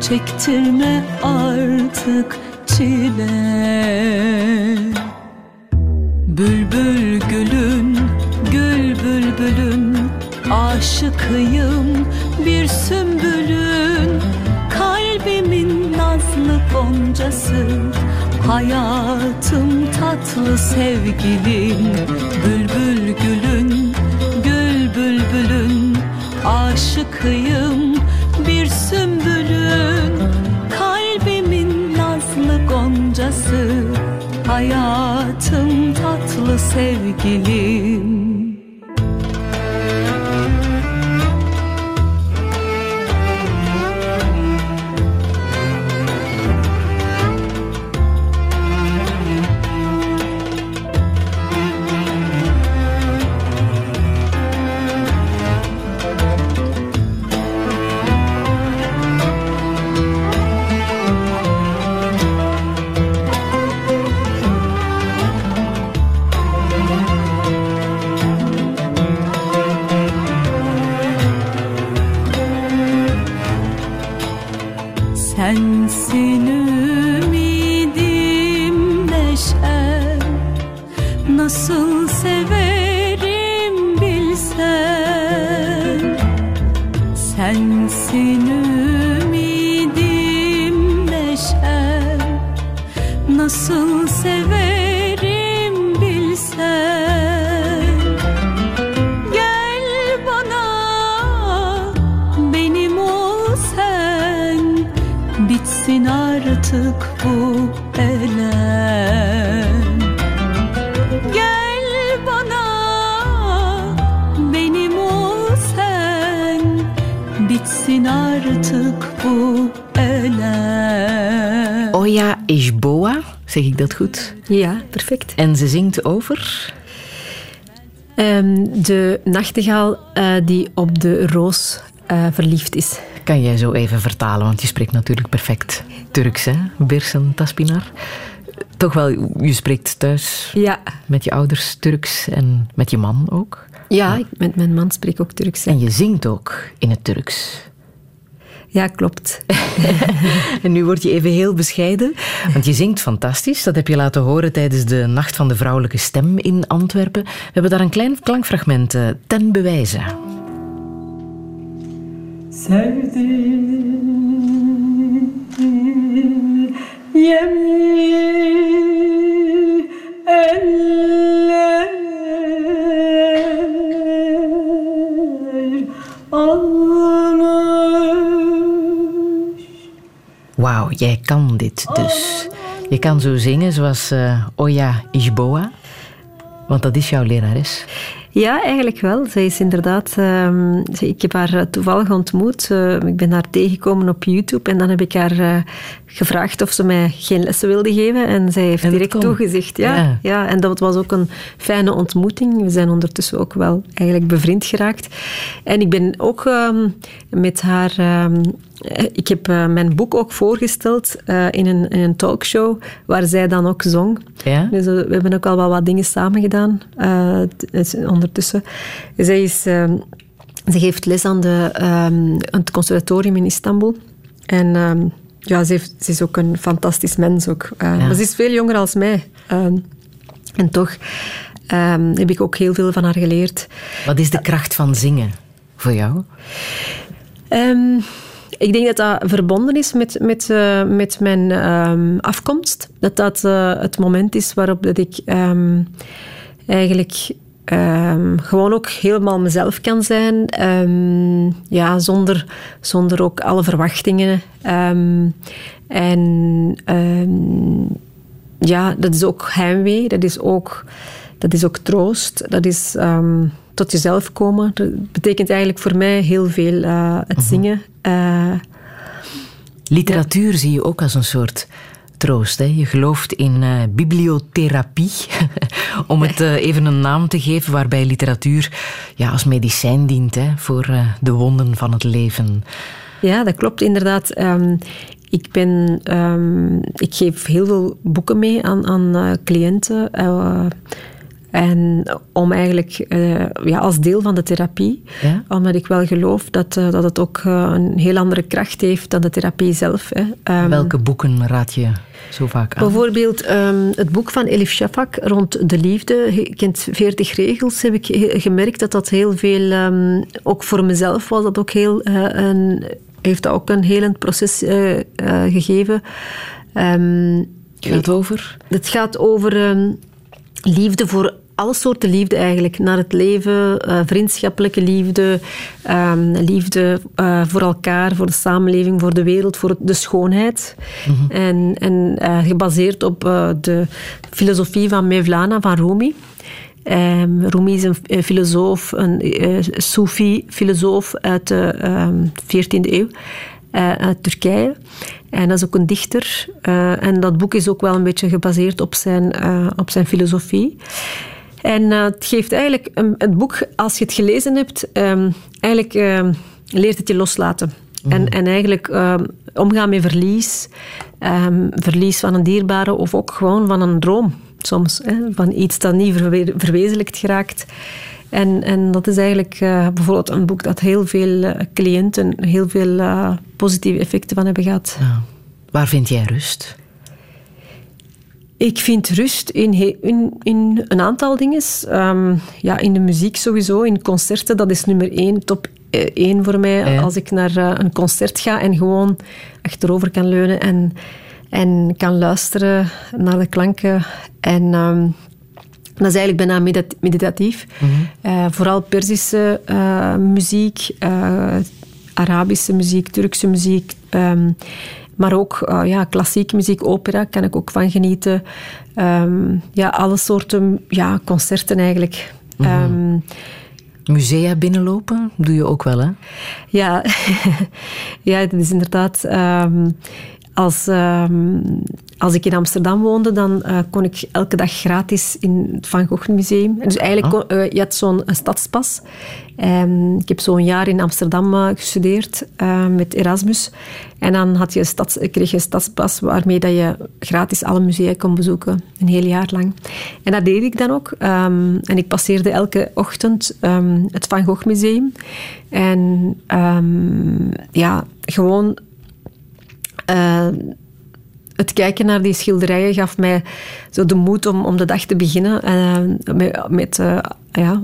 Çektirme artık çile. Bülbül gülün, gül bülbülün Aşıkıyım bir sümbülün. Kalbimin nazlı goncası Hayatım tatlı sevgilim. Bülbül gülün, gül bülbülün Aşıkıyım bir sümbülün goncası Hayatım tatlı sevgilim Ja, perfect. En ze zingt over... Ehm, de nachtegaal eh, die op de roos eh, verliefd is. Kan jij zo even vertalen, want je spreekt natuurlijk perfect Turks, hè? Birsen Taspinar. Toch wel, je spreekt thuis Ja, met je ouders Turks en met je man ook. ja ik, met mijn man spreek ik ook Turks. hè. En je zingt ook in het Turks. Ja, klopt. En nu word je even heel bescheiden, want je zingt fantastisch. Dat heb je laten horen tijdens de Nacht van de Vrouwelijke Stem in Antwerpen. We hebben daar een klein klankfragment eh, ten bewijze. Sevdim Wauw, jij kan dit dus. Je kan zo zingen zoals eh, Oya Ishboa, want dat is jouw lerares. Ja, eigenlijk wel. Zij is inderdaad... ehm, ik heb haar eh, toevallig ontmoet. Eh, ik ben haar tegengekomen op YouTube. En dan heb ik haar gevraagd of ze mij geen lessen wilde geven. En zij heeft En direct toegezegd. Ja, Ja. ja. en dat was ook een fijne ontmoeting. We zijn ondertussen ook wel eigenlijk bevriend geraakt. En ik ben ook ehm, met haar... ehm, eh, ik heb eh, mijn boek ook voorgesteld eh, in, een, in een talkshow, waar zij dan ook zong. Ja? Dus eh, we hebben ook al wel wat dingen samen gedaan ondertussen. Zij is, ehm, ze geeft les aan, de, aan het conservatorium in Istanbul. En ja, ze, heeft, ze is ook een fantastisch mens. Ook. Eh, Ja. Maar ze is veel jonger als mij. Ehm, en toch ehm, heb ik ook heel veel van haar geleerd. Wat is de kracht van zingen voor jou? Ehm, ik denk dat dat verbonden is met, met, eh, met mijn afkomst. Dat dat eh, het moment is waarop dat ik eigenlijk ehm, gewoon ook helemaal mezelf kan zijn. Ehm, ja, zonder, zonder ook alle verwachtingen. Ehm, en ja, dat is ook heimwee. Dat is ook, dat is ook troost. Dat is tot jezelf komen. Dat betekent eigenlijk voor mij heel veel eh, het zingen. Eh, Literatuur zie je ook als een soort troost. Hè? Je gelooft in eh, bibliotherapie, om het eh, even een naam te geven, waarbij literatuur ja, als medicijn dient hè, voor eh, de wonden van het leven. Ja, dat klopt inderdaad. Ehm, ik, ben, ehm, ik geef heel veel boeken mee aan, aan cliënten. En om eigenlijk eh, ja, als deel van de therapie, Ja? omdat ik wel geloof dat, eh, dat het ook eh, een heel andere kracht heeft dan de therapie zelf. Hè. Ehm, Welke boeken raad je zo vaak aan? Bijvoorbeeld ehm, het boek van Elif Shafak rond de liefde. Kent 40 regels. Heb ik gemerkt dat dat heel veel, ehm, ook voor mezelf was dat ook heel, een, heeft dat ook een helend proces gegeven. Gaat over? het gaat over liefde voor alle soorten liefde eigenlijk. Naar het leven, eh, vriendschappelijke liefde, ehm, liefde eh, voor elkaar, voor de samenleving, voor de wereld, voor de schoonheid. En, en eh, gebaseerd op de filosofie van Mevlana, van Rumi. Ehm, Rumi is een filosoof, een eh Soefi-filosoof uit de ehm, 14e eeuw, eh, uit Turkije. En dat is ook een dichter. Eh, en dat boek is ook wel een beetje gebaseerd op zijn, eh, op zijn filosofie. En het geeft eigenlijk, een, het boek, als je het gelezen hebt, ehm, eigenlijk ehm, leert het je loslaten. En, en eigenlijk ehm, omgaan met verlies, verlies van een dierbare of ook gewoon van een droom soms. Hè, van iets dat niet verwe- verwezenlijkt geraakt. En, en dat is eigenlijk eh, bijvoorbeeld een boek dat heel veel eh, cliënten heel veel eh, positieve effecten van hebben gehad. Ja. Waar vind jij rust? Ik vind rust in, in, in een aantal dingen. Ehm, ja, in de muziek sowieso, in concerten, dat is nummer één, top één voor mij. Ja. Als ik naar een concert ga en gewoon achterover kan leunen en, en kan luisteren naar de klanken. En ehm, dat is eigenlijk bijna medit- meditatief. Eh, vooral Perzische eh, muziek, eh, Arabische muziek, Turkse muziek. ehm, maar ook ja, klassieke muziek, opera, kan ik ook van genieten. Ehm, ja, alle soorten ja, concerten eigenlijk. Ehm, Musea binnenlopen doe je ook wel, hè? ja, ja, dat is inderdaad. Als, ehm, als ik in Amsterdam woonde, dan eh, kon ik elke dag gratis in het Van Gogh Museum. Dus eigenlijk, kon- eh, je had zo'n een stadspas. Ehm, ik heb zo'n jaar in Amsterdam eh, gestudeerd met Erasmus. En dan had je een stads, kreeg je een stadspas waarmee dat je gratis alle musea kon bezoeken. Een heel jaar lang. En dat deed ik dan ook. Ehm, en ik passeerde elke ochtend het Van Gogh Museum. En ja, gewoon eh, het kijken naar die schilderijen gaf mij zo de moed om, om de dag te beginnen. eh, met met eh, ja,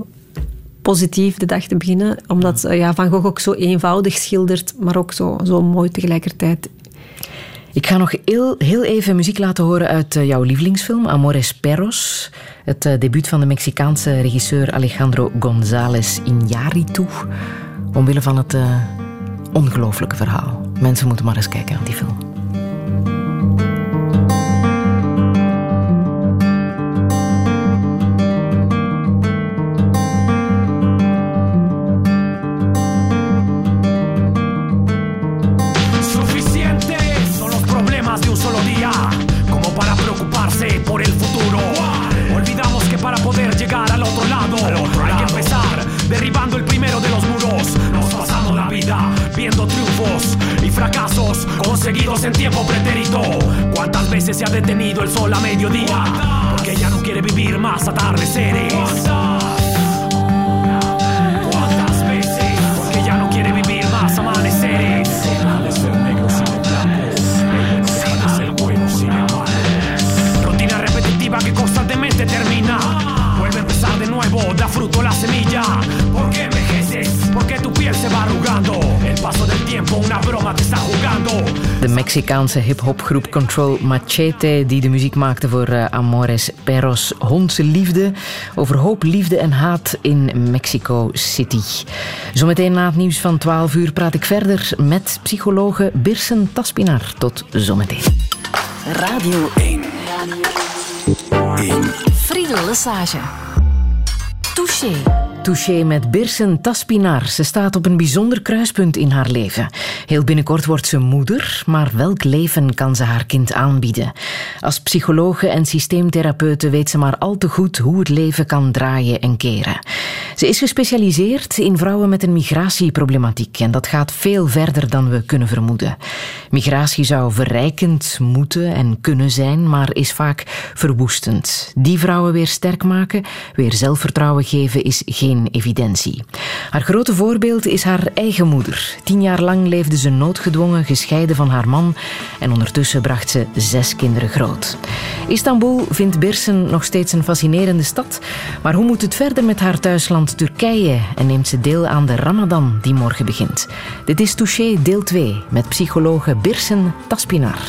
positief de dag te beginnen. Omdat ja, Van Gogh ook zo eenvoudig schildert, maar ook zo, zo mooi tegelijkertijd. Ik ga nog heel, even muziek laten horen uit jouw lievelingsfilm, Amores Perros. Het debuut van de Mexicaanse regisseur Alejandro González Iñárritu. Omwille van het ongelooflijke verhaal. Mensen moeten maar eens kijken naar die film. Se ha detenido el sol a mediodía? Porque ya no quiere vivir más atardeceres. ¿Cuántas veces? Porque ya no quiere vivir más amaneceres. De ser negro sin de ser bueno sin el malo. Rutina repetitiva que constantemente termina. Vuelve a empezar de nuevo, da fruto la semilla. ¿Por qué envejeces? Porque tu piel se va arrugando. El paso del tiempo, una broma te está jugando. De Mexicaanse hip-hopgroep Control Machete, die de muziek maakte voor eh, Amores Perros. Hondse liefde, over hoop, liefde en haat in Mexico City. Zometeen na het nieuws van 12 uur praat ik verder met psychologe Birsen Taspinar. Tot zometeen. Radio 1. 1. Friedel Lesage. Touché. Touché met Birsen Taspinar. Ze staat op een bijzonder kruispunt in haar leven. Heel binnenkort wordt ze moeder, maar welk leven kan ze haar kind aanbieden? Als psychologe en systeemtherapeute weet ze maar al te goed hoe het leven kan draaien en keren. Ze is gespecialiseerd in vrouwen met een migratieproblematiek en dat gaat veel verder dan we kunnen vermoeden. Migratie zou verrijkend moeten en kunnen zijn, maar is vaak verwoestend. Die vrouwen weer sterk maken, weer zelfvertrouwen geven, is geen evidentie. Haar grote voorbeeld is haar eigen moeder. Tien jaar lang leefde ze noodgedwongen, gescheiden van haar man en ondertussen bracht ze zes kinderen groot. Istanbul vindt Birsen nog steeds een fascinerende stad, maar hoe moet het verder met haar thuisland Turkije en neemt ze deel aan de Ramadan die morgen begint? Dit is Touché deel 2 met psychologe Birsen Taspinar.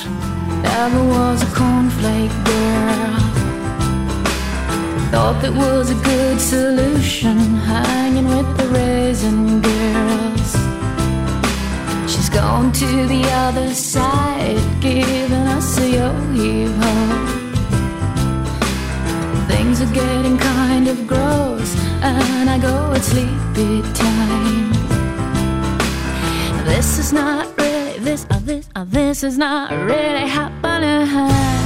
Thought that was a good solution, hanging with the raisin girls. She's gone to the other side, giving us a yo-yo. Things are getting kind of gross, and I go at sleepy time. This is not really this. Uh, this. Uh, this is not really happening.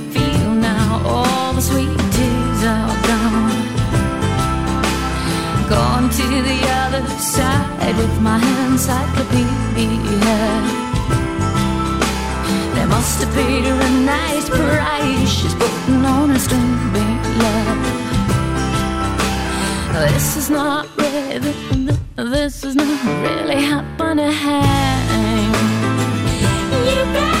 sweet tears are gone. Gone to the other side with my encyclopedia. They must have paid her a nice price. She's putting on a string love. This is not really, this is not really happening. You bet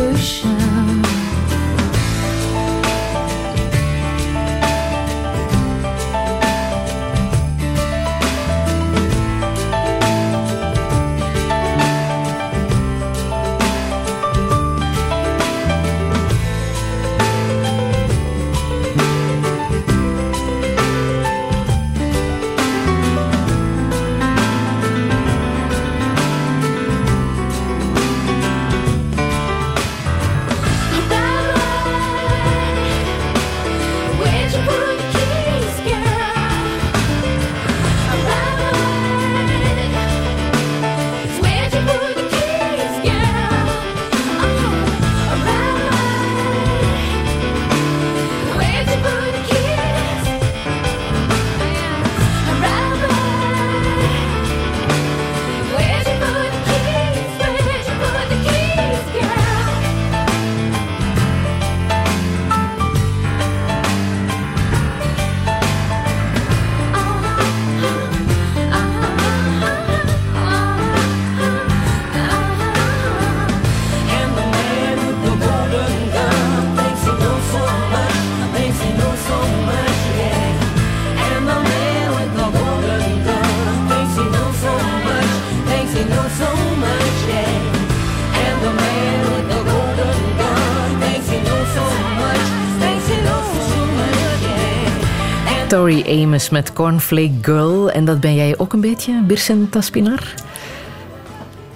Tori Amos met Cornflake Girl. En dat ben jij ook een beetje, Birsen Taspinar?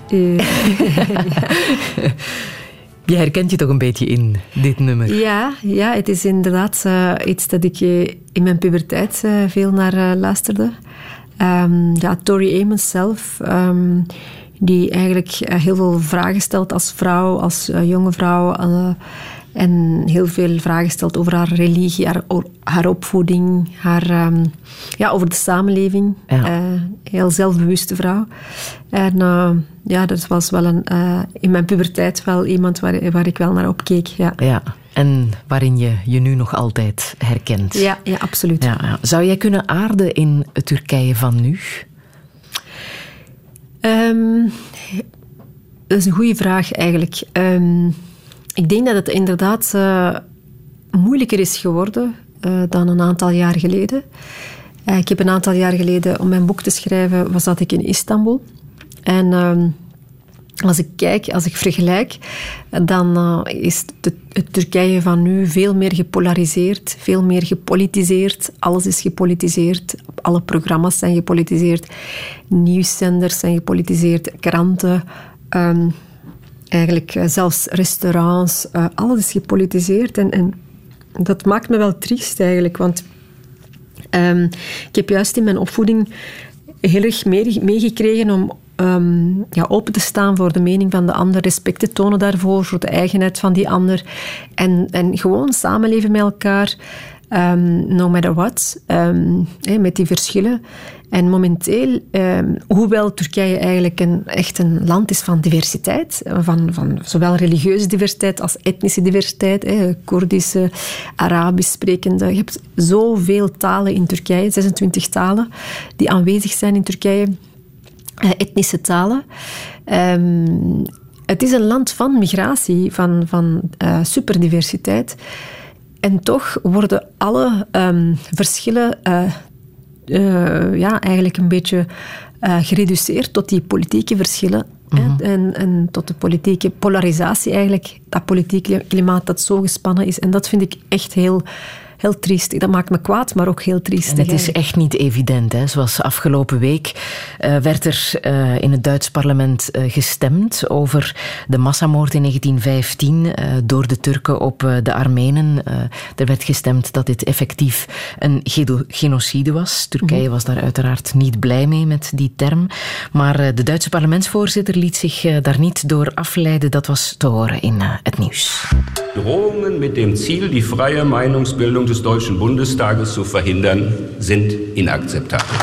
Eh, Je herkent je toch een beetje in dit nummer? ja, ja, het is inderdaad eh, iets dat ik eh, in mijn puberteit veel naar luisterde. Ehm, ja, Tori Amos zelf, ehm, die eigenlijk heel veel vragen stelt als vrouw, als jonge vrouw. En heel veel vragen stelt over haar religie, haar, haar opvoeding, haar, ehm, ja, over de samenleving. Ja. Eh, heel zelfbewuste vrouw. En eh, ja, dat was wel een, eh, in mijn puberteit wel iemand waar, waar ik wel naar opkeek. Ja, Ja. En waarin je je nu nog altijd herkent. ja, ja absoluut. Ja, ja. Zou jij kunnen aarden in het Turkije van nu? Ehm, dat is een goede vraag eigenlijk. Ehm, ik denk dat het inderdaad eh, moeilijker is geworden eh, dan een aantal jaar geleden. Eh, ik heb een aantal jaar geleden, om mijn boek te schrijven, was dat ik in Istanbul. En ehm, als ik kijk, als ik vergelijk, dan is het Turkije van nu veel meer gepolariseerd, veel meer gepolitiseerd. Alles is gepolitiseerd. Alle programma's zijn gepolitiseerd. Nieuwszenders zijn gepolitiseerd. Kranten. ehm, eigenlijk eh, zelfs restaurants. eh, alles is gepolitiseerd. En, en dat maakt me wel triest eigenlijk, want Ehm, ik heb juist in mijn opvoeding heel erg mee- meegekregen om ehm, ja, open te staan voor de mening van de ander, respect te tonen daarvoor, voor de eigenheid van die ander. En, en gewoon samenleven met elkaar, ehm, no matter what, met die verschillen. En momenteel, ehm, hoewel Turkije eigenlijk een, echt een land is van diversiteit, van, van zowel religieuze diversiteit als etnische diversiteit, hè, Koerdische, Arabisch sprekende. Je hebt zoveel talen in Turkije, 26 talen die aanwezig zijn in Turkije, eh, etnische talen. Ehm, het is een land van migratie, van, van eh, superdiversiteit. En toch worden alle ehm, verschillen eh, eh, ja, eigenlijk een beetje eh, gereduceerd tot die politieke verschillen. hè, en, en tot de politieke polarisatie eigenlijk. Dat politieke klimaat dat zo gespannen is. En dat vind ik echt heel, heel triestig. Dat maakt me kwaad, maar ook heel triestig. En het is echt niet evident. Hè. Zoals afgelopen week eh, werd er eh, in het Duits parlement eh, gestemd over de massamoord in 1915 eh, door de Turken op eh, de Armenen. Eh, er werd gestemd dat dit effectief een genocide was. Turkije was daar uiteraard niet blij mee met die term. Maar eh, de Duitse parlementsvoorzitter liet zich daar niet door afleiden. Dat was te horen in eh, het nieuws. Drohungen mit dem Ziel, die freie Meinungsbildung des Deutschen Bundestages zu verhindern, sind inakzeptabel.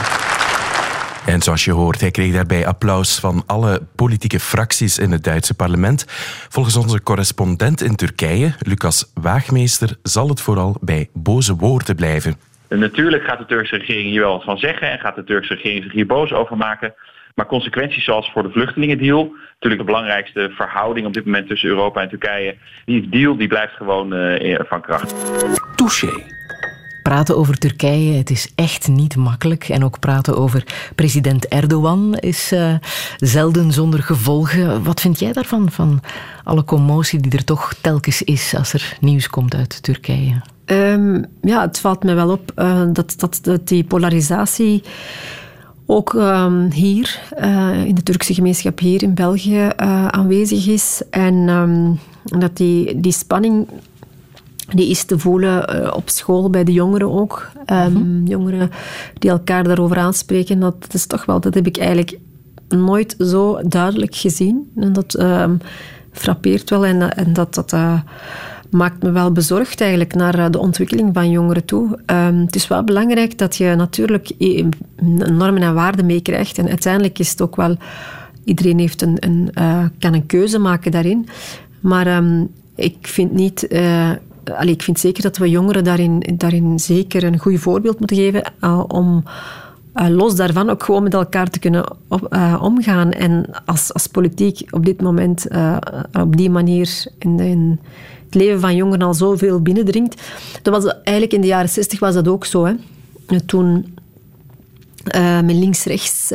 En zoals je hoort, hij kreeg daarbij applaus van alle politieke fracties in het Duitse parlement. Volgens onze correspondent in Turkije, Lucas Waagmeester, zal het vooral bij boze woorden blijven. En Natuurlijk gaat de Turkse regering hier wel wat van zeggen en gaat de Turkse regering zich hier boos over maken. Maar consequenties zoals voor de vluchtelingendeal, natuurlijk de belangrijkste verhouding op dit moment tussen Europa en Turkije, die deal die blijft gewoon eh, van kracht. Touché. Praten over Turkije, het is echt niet makkelijk. En ook praten over president Erdogan is eh, zelden zonder gevolgen. Wat vind jij daarvan, van alle commotie die er toch telkens is als er nieuws komt uit Turkije? Ehm, ja, het valt me wel op eh, dat, dat, dat die polarisatie ook ehm, hier, eh, in de Turkse gemeenschap hier in België, eh, aanwezig is. En ehm, dat die, die spanning die is te voelen eh, op school bij de jongeren ook. Ehm, Jongeren die elkaar daarover aanspreken, dat is toch wel, dat heb ik eigenlijk nooit zo duidelijk gezien. En dat frappeert wel en, en dat, dat maakt me wel bezorgd eigenlijk naar eh, de ontwikkeling van jongeren toe. Ehm, het is wel belangrijk dat je natuurlijk normen en waarden meekrijgt. En uiteindelijk is het ook wel... Iedereen heeft een, een, eh, kan een keuze maken daarin. Maar ehm, ik vind niet... eh, allee, ik vind zeker dat we jongeren daarin, daarin zeker een goed voorbeeld moeten geven om los daarvan ook gewoon met elkaar te kunnen omgaan. En als, als politiek op dit moment op die manier in, in, het leven van jongeren al zoveel binnendringt. Dat was eigenlijk in de jaren 60 was dat ook zo. Hè. Toen met links-rechts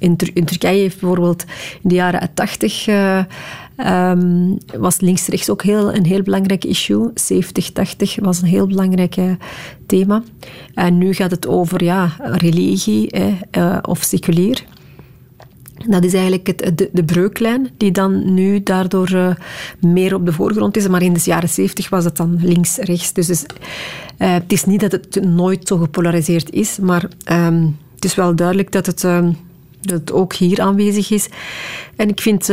in, Tur in, Turkije heeft bijvoorbeeld in de jaren 80 uh, um, was links-rechts ook heel, een heel belangrijk issue. 70-80 was een heel belangrijk uh, thema. En nu gaat het over ja, religie uh, of seculier. Dat is eigenlijk het, de, de, breuklijn die dan nu daardoor uh, meer op de voorgrond is. Maar in de jaren 70 was het dan links-rechts. Dus, uh, het is niet dat het nooit zo gepolariseerd is, maar um, het is wel duidelijk dat het, um, dat ook hier aanwezig is. En ik vind...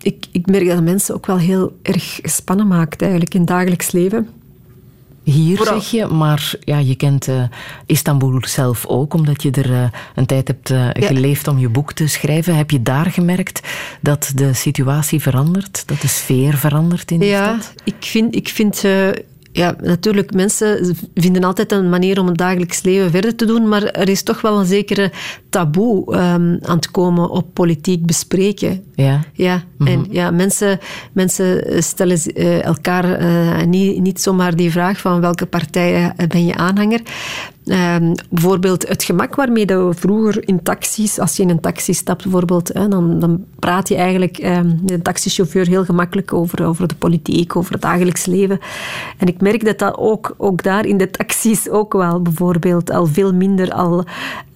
Ik, ik, merk dat mensen ook wel heel erg gespannen maakt eigenlijk in het dagelijks leven. Hier Vooral. zeg je, maar ja, je kent uh, Istanbul zelf ook, omdat je er uh, een tijd hebt uh, ja. geleefd om je boek te schrijven. Heb je daar gemerkt dat de situatie verandert, dat de sfeer verandert in de ja, stad? ik vind, ik vind ja, natuurlijk, mensen vinden altijd een manier om het dagelijks leven verder te doen, maar er is toch wel een zekere taboe um, aan het komen op politiek bespreken. Ja. Ja, mm -hmm. en ja, mensen, mensen stellen uh, elkaar uh, niet, niet zomaar die vraag van welke partij ben je aanhanger. Um, bijvoorbeeld het gemak waarmee dat we vroeger in taxis, als je in een taxi stapt bijvoorbeeld, hè, dan, dan praat je eigenlijk met een taxichauffeur heel gemakkelijk over, over de politiek, over het dagelijks leven. En ik merk dat dat ook, ook daar in de taxis ook wel bijvoorbeeld al veel minder al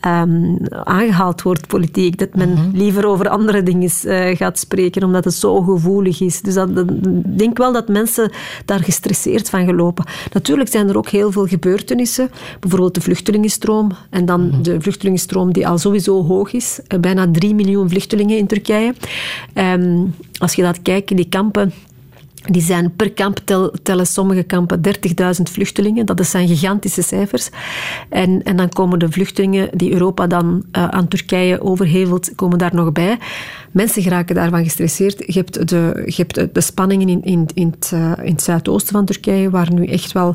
um, aangehaald wordt, politiek. Dat men mm -hmm. liever over andere dingen uh, gaat spreken, omdat het zo gevoelig is. Dus dat, dat, ik denk wel dat mensen daar gestresseerd van gelopen. Natuurlijk zijn er ook heel veel gebeurtenissen, bijvoorbeeld de vluchtelingenstroom. En dan mm -hmm. de vluchtelingenstroom die al sowieso hoog is. Bijna 3 miljoen vluchtelingen in Turkije. Um, als je dat kijkt, die kampen die zijn per kamp tel, tellen sommige kampen 30.000 vluchtelingen. Dat zijn gigantische cijfers. En, en dan komen de vluchtelingen die Europa dan uh, aan Turkije overhevelt, komen daar nog bij. Mensen geraken daarvan gestresseerd. Je hebt de, je hebt de spanningen in, in, in, het, uh, in het zuidoosten van Turkije, waar nu echt wel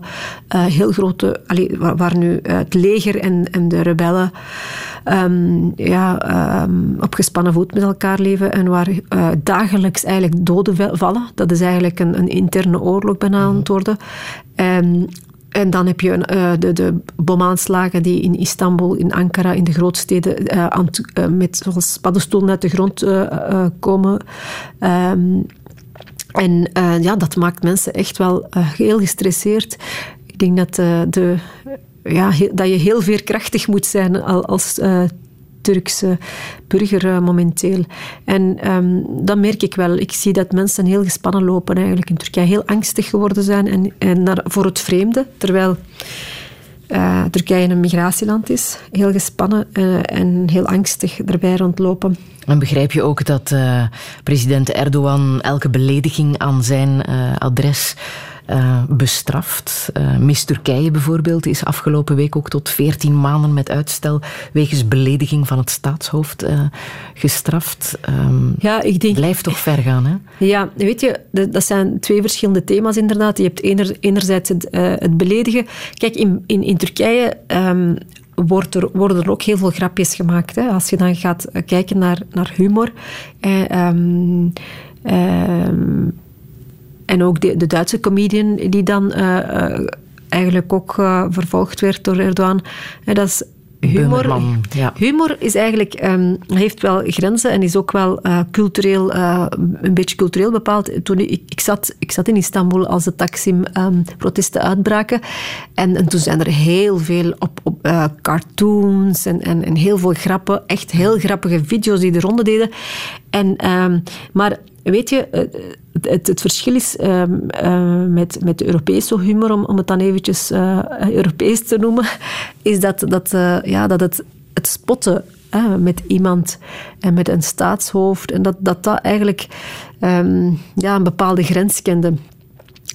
uh, heel grote... Allee, waar, waar, nu het leger en, en de rebellen um, ja, um, op gespannen voet met elkaar leven en waar dagelijks eigenlijk doden vallen. Dat is eigenlijk een, een interne oorlog bijna aan het worden. Um, en dan heb je eh, de, de bomaanslagen die in Istanbul, in Ankara, in de grootsteden eh, met zoals paddenstoelen uit de grond komen. Ehm, en ja, dat maakt mensen echt wel heel gestresseerd. Ik denk dat, de, ja, dat je heel veerkrachtig moet zijn al- als Turkse burger eh, momenteel. En ehm, dat merk ik wel. Ik zie dat mensen heel gespannen lopen eigenlijk in Turkije. Heel angstig geworden zijn en, en naar, voor het vreemde. Terwijl eh, Turkije een migratieland is. Heel gespannen eh, en heel angstig erbij rondlopen. En begrijp je ook dat president Erdogan elke belediging aan zijn adres eh, bestraft? Eh, Miss Turkije bijvoorbeeld is afgelopen week ook tot 14 maanden met uitstel wegens belediging van het staatshoofd eh, gestraft. Ehm, Ja, ik denk... Blijft toch ver gaan, hè? Ja, weet je, dat zijn twee verschillende thema's inderdaad. Je hebt ener- enerzijds het, het beledigen. Kijk, in, in, in Turkije ehm, wordt er, worden er ook heel veel grapjes gemaakt. Hè. Als je dan gaat kijken naar, naar humor. Eh, ehm, en ook de, de Duitse comedian die dan eh, eh, eigenlijk ook eh, vervolgd werd door Erdogan. Dat is humor. Ja. Humor is eigenlijk, ehm, heeft wel grenzen en is ook wel cultureel, een beetje cultureel bepaald. Toen ik, ik, zat, ik zat in Istanbul als de Taksim-protesten uitbraken. En, en toen zijn er heel veel op, op cartoons en, en, en heel veel grappen, echt heel grappige video's die de ronde deden. En, ehm, maar weet je, eh, het, het, het verschil is ehm, eh, met, met de Europese humor, om, om het dan eventjes eh, Europees te noemen, is dat, dat, ja, dat het, het spotten met iemand en met een staatshoofd, en dat dat, dat eigenlijk ehm, ja, een bepaalde grens kende.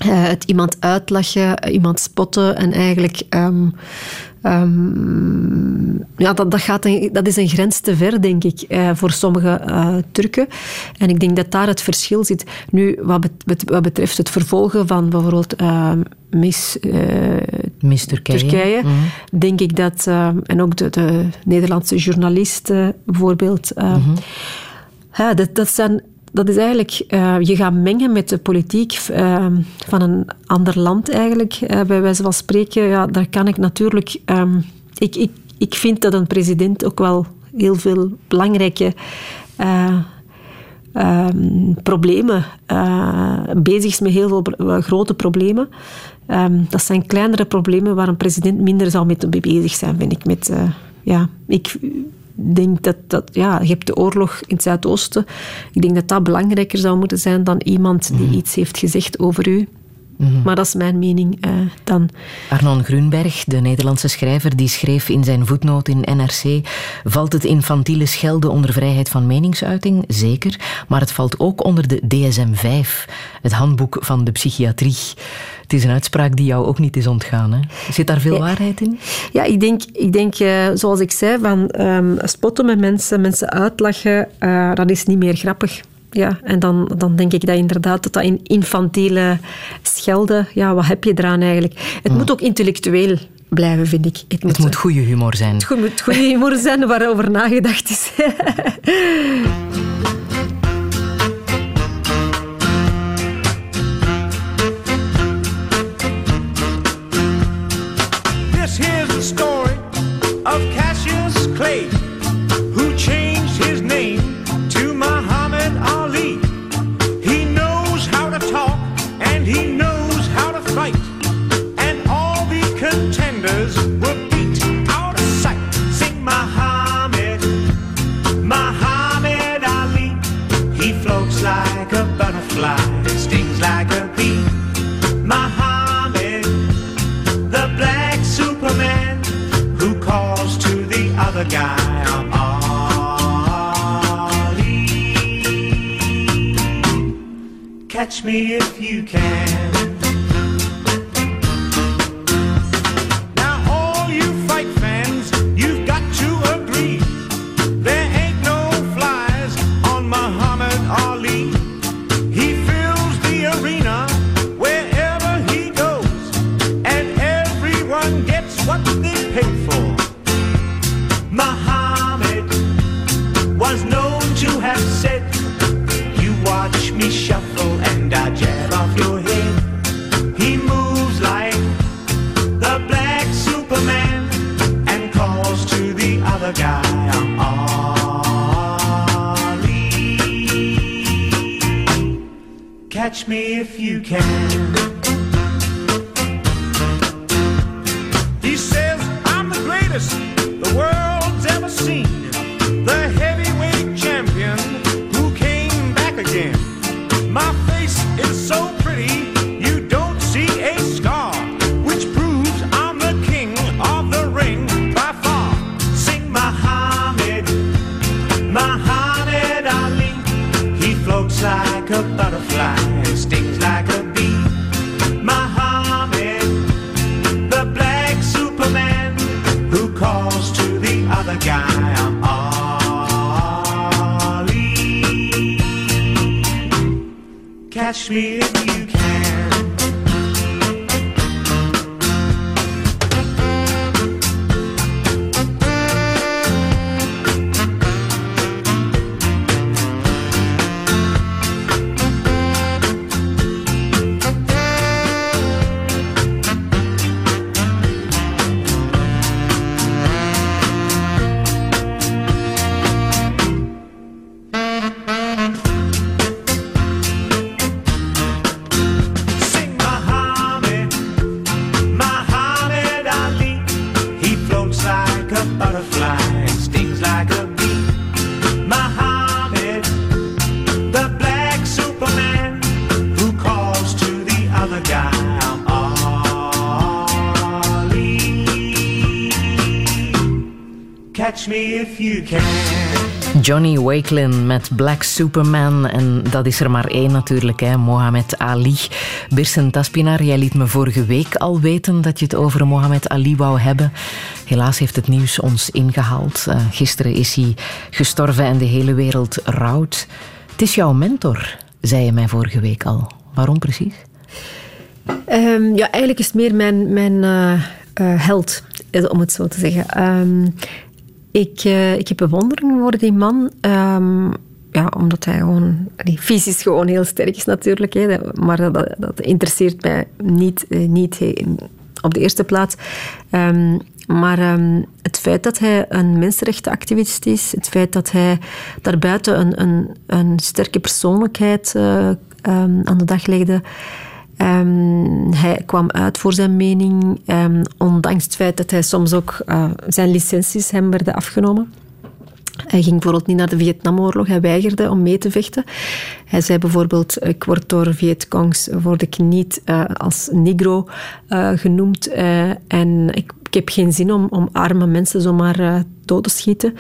Het iemand uitlachen, iemand spotten en eigenlijk... ehm, ehm, ja, dat, dat, gaat een, dat is een grens te ver, denk ik, eh, voor sommige eh, Turken. En ik denk dat daar het verschil zit. Nu, wat, bet- wat betreft het vervolgen van bijvoorbeeld eh, Miss, eh, Miss Turkije. Turkije, Mhm. denk ik dat... eh, en ook de, de Nederlandse journalisten bijvoorbeeld... ja, dat, dat, zijn, dat is eigenlijk eh, je gaat mengen met de politiek eh, van een ander land eigenlijk. eh, bij wijze van spreken, ja, daar kan ik natuurlijk... ehm, ik, ik, ik vind dat een president ook wel heel veel belangrijke eh, ehm, problemen bezig is met heel veel grote problemen. Ehm, dat zijn kleinere problemen waar een president minder zou mee bezig zijn, vind ik. Met, ja, ik denk dat, dat ja, je hebt de oorlog in het Zuidoosten. Ik denk dat dat belangrijker zou moeten zijn dan iemand die iets heeft gezegd over u. Maar dat is mijn mening eh, dan. Arnon Grunberg, de Nederlandse schrijver, die schreef in zijn voetnoot in NRC: Valt het infantiele schelden onder vrijheid van meningsuiting? Zeker. Maar het valt ook onder de DSM-5, het handboek van de psychiatrie. Het is een uitspraak die jou ook niet is ontgaan. Hè? Zit daar veel waarheid in? Ja, ik denk, ik denk eh, zoals ik zei, van ehm, spotten met mensen, mensen uitlachen, eh, dat is niet meer grappig. Ja, en dan, dan denk ik dat inderdaad dat dat in infantiele schelden, ja, wat heb je eraan eigenlijk? Het moet ook intellectueel blijven, vind ik. Het moet, Het moet goede humor zijn. het moet goede humor zijn waarover nagedacht is. Catch me if you can. Me if you can. me Johnny Wakelin met Black Superman. En dat is er maar één natuurlijk, hè. Mohammed Ali. Birsen Taspinar, jij liet me vorige week al weten dat je het over Mohammed Ali wou hebben. Helaas heeft het nieuws ons ingehaald. Eh, gisteren is hij gestorven en de hele wereld rouwt. Het is jouw mentor, zei je mij vorige week al. Waarom precies? Ehm, ja, eigenlijk is het meer mijn, mijn eh, eh, held, om het zo te zeggen. Ehm, ik, eh, ik heb bewondering voor die man. ehm, ja, omdat hij gewoon... Die fysisch gewoon heel sterk is natuurlijk. Hè, maar dat, dat interesseert mij niet, eh, niet op de eerste plaats. Ehm, maar ehm, het feit dat hij een mensenrechtenactivist is, het feit dat hij daarbuiten een, een, een sterke persoonlijkheid eh, aan de dag legde, Ehm, hij kwam uit voor zijn mening, ehm, ondanks het feit dat hij soms ook eh, zijn licenties hem werden afgenomen. Hij ging bijvoorbeeld niet naar de Vietnamoorlog, hij weigerde om mee te vechten. Hij zei bijvoorbeeld, ik word door Vietcongs word niet eh, als negro eh, genoemd en ik, ik heb geen zin om, om arme mensen zomaar eh, dood te schieten.